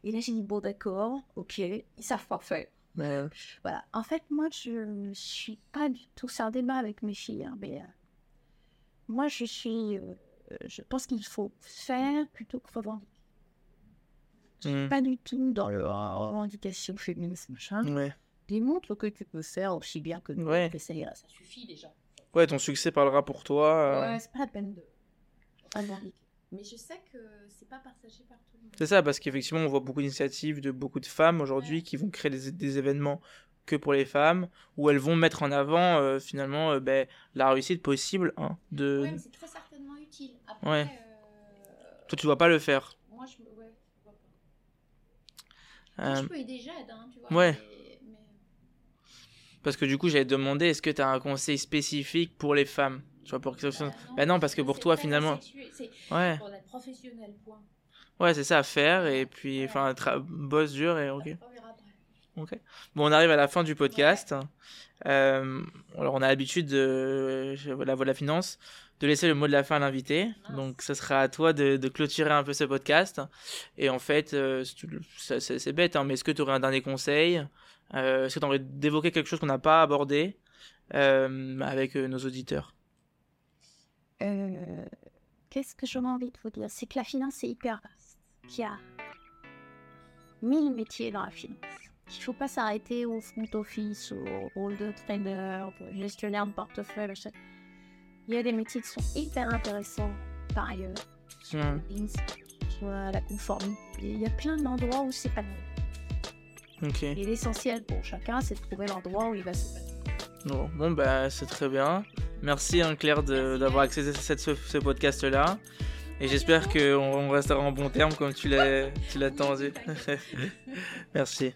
Et là, j'ai dit, bon, d'accord, ok, ils savent pas faire. Ouais. Voilà. En fait, moi, je ne suis pas du tout. C'est un débat avec mes filles, hein, mais euh, moi, je suis. euh, euh, je pense qu'il faut faire plutôt que revendiquer. Hmm. Pas du tout dans le revendication féministe, machin. Ouais. Démontre que tu peux faire aussi bien que nous. Ouais. que ça ira, ça suffit déjà. Ouais, ton succès parlera pour toi. euh. Ouais, c'est pas la peine de. Mais je sais que c'est pas partagé par tout le monde. C'est ça, parce qu'effectivement, on voit beaucoup d'initiatives de beaucoup de femmes aujourd'hui qui vont créer des, des événements que pour les femmes, où elles vont mettre en avant euh, finalement euh, ben, la réussite possible hein, de... Ouais, mais c'est très certainement utile. Après, Ouais. euh, Toi, tu dois pas le faire. moi, je me. Ouais, je vois pas. Euh, Je peux aider, hein, tu vois. ouais. mais- mais- parce que du coup, j'avais demandé, est-ce que tu as un conseil spécifique pour les femmes tu vois, pour quelque chose... Bah non, parce que pour toi, finalement... Ouais, pour point. ouais c'est ça à faire, et puis, enfin, tra- bosse dur, et ok. Ok. Bon, on arrive à la fin du podcast. Euh, alors, on a l'habitude de la voix de la finance de laisser le mot de la fin à l'invité. Donc, ce sera à toi de, de clôturer un peu ce podcast. Et en fait, euh, ça- c'est bête, hein, mais est-ce que tu aurais un dernier conseil? Euh, Est-ce que tu aurais d'évoquer quelque chose qu'on n'a pas abordé euh, avec nos auditeurs? Qu'est-ce que j'aurais envie de vous dire? C'est que la finance est hyper vaste. Qu'il y a mille métiers dans la finance. Il ne faut pas s'arrêter au front office, au rôle de trader, au gestionnaire de portefeuille. machin. Il y a des métiers qui sont hyper intéressants par ailleurs. Business, soit la conformité. Il y a plein d'endroits où c'est pas bon. Ok. Et l'essentiel pour chacun, c'est de trouver l'endroit où il va se. Bon, bon bah, c'est très bien. Merci, hein, Claire, d'avoir accédé à cette- ce, ce podcast-là. Et j'espère qu'on on restera en bon terme comme tu l'as tu l'as tendu. <laughs> Merci.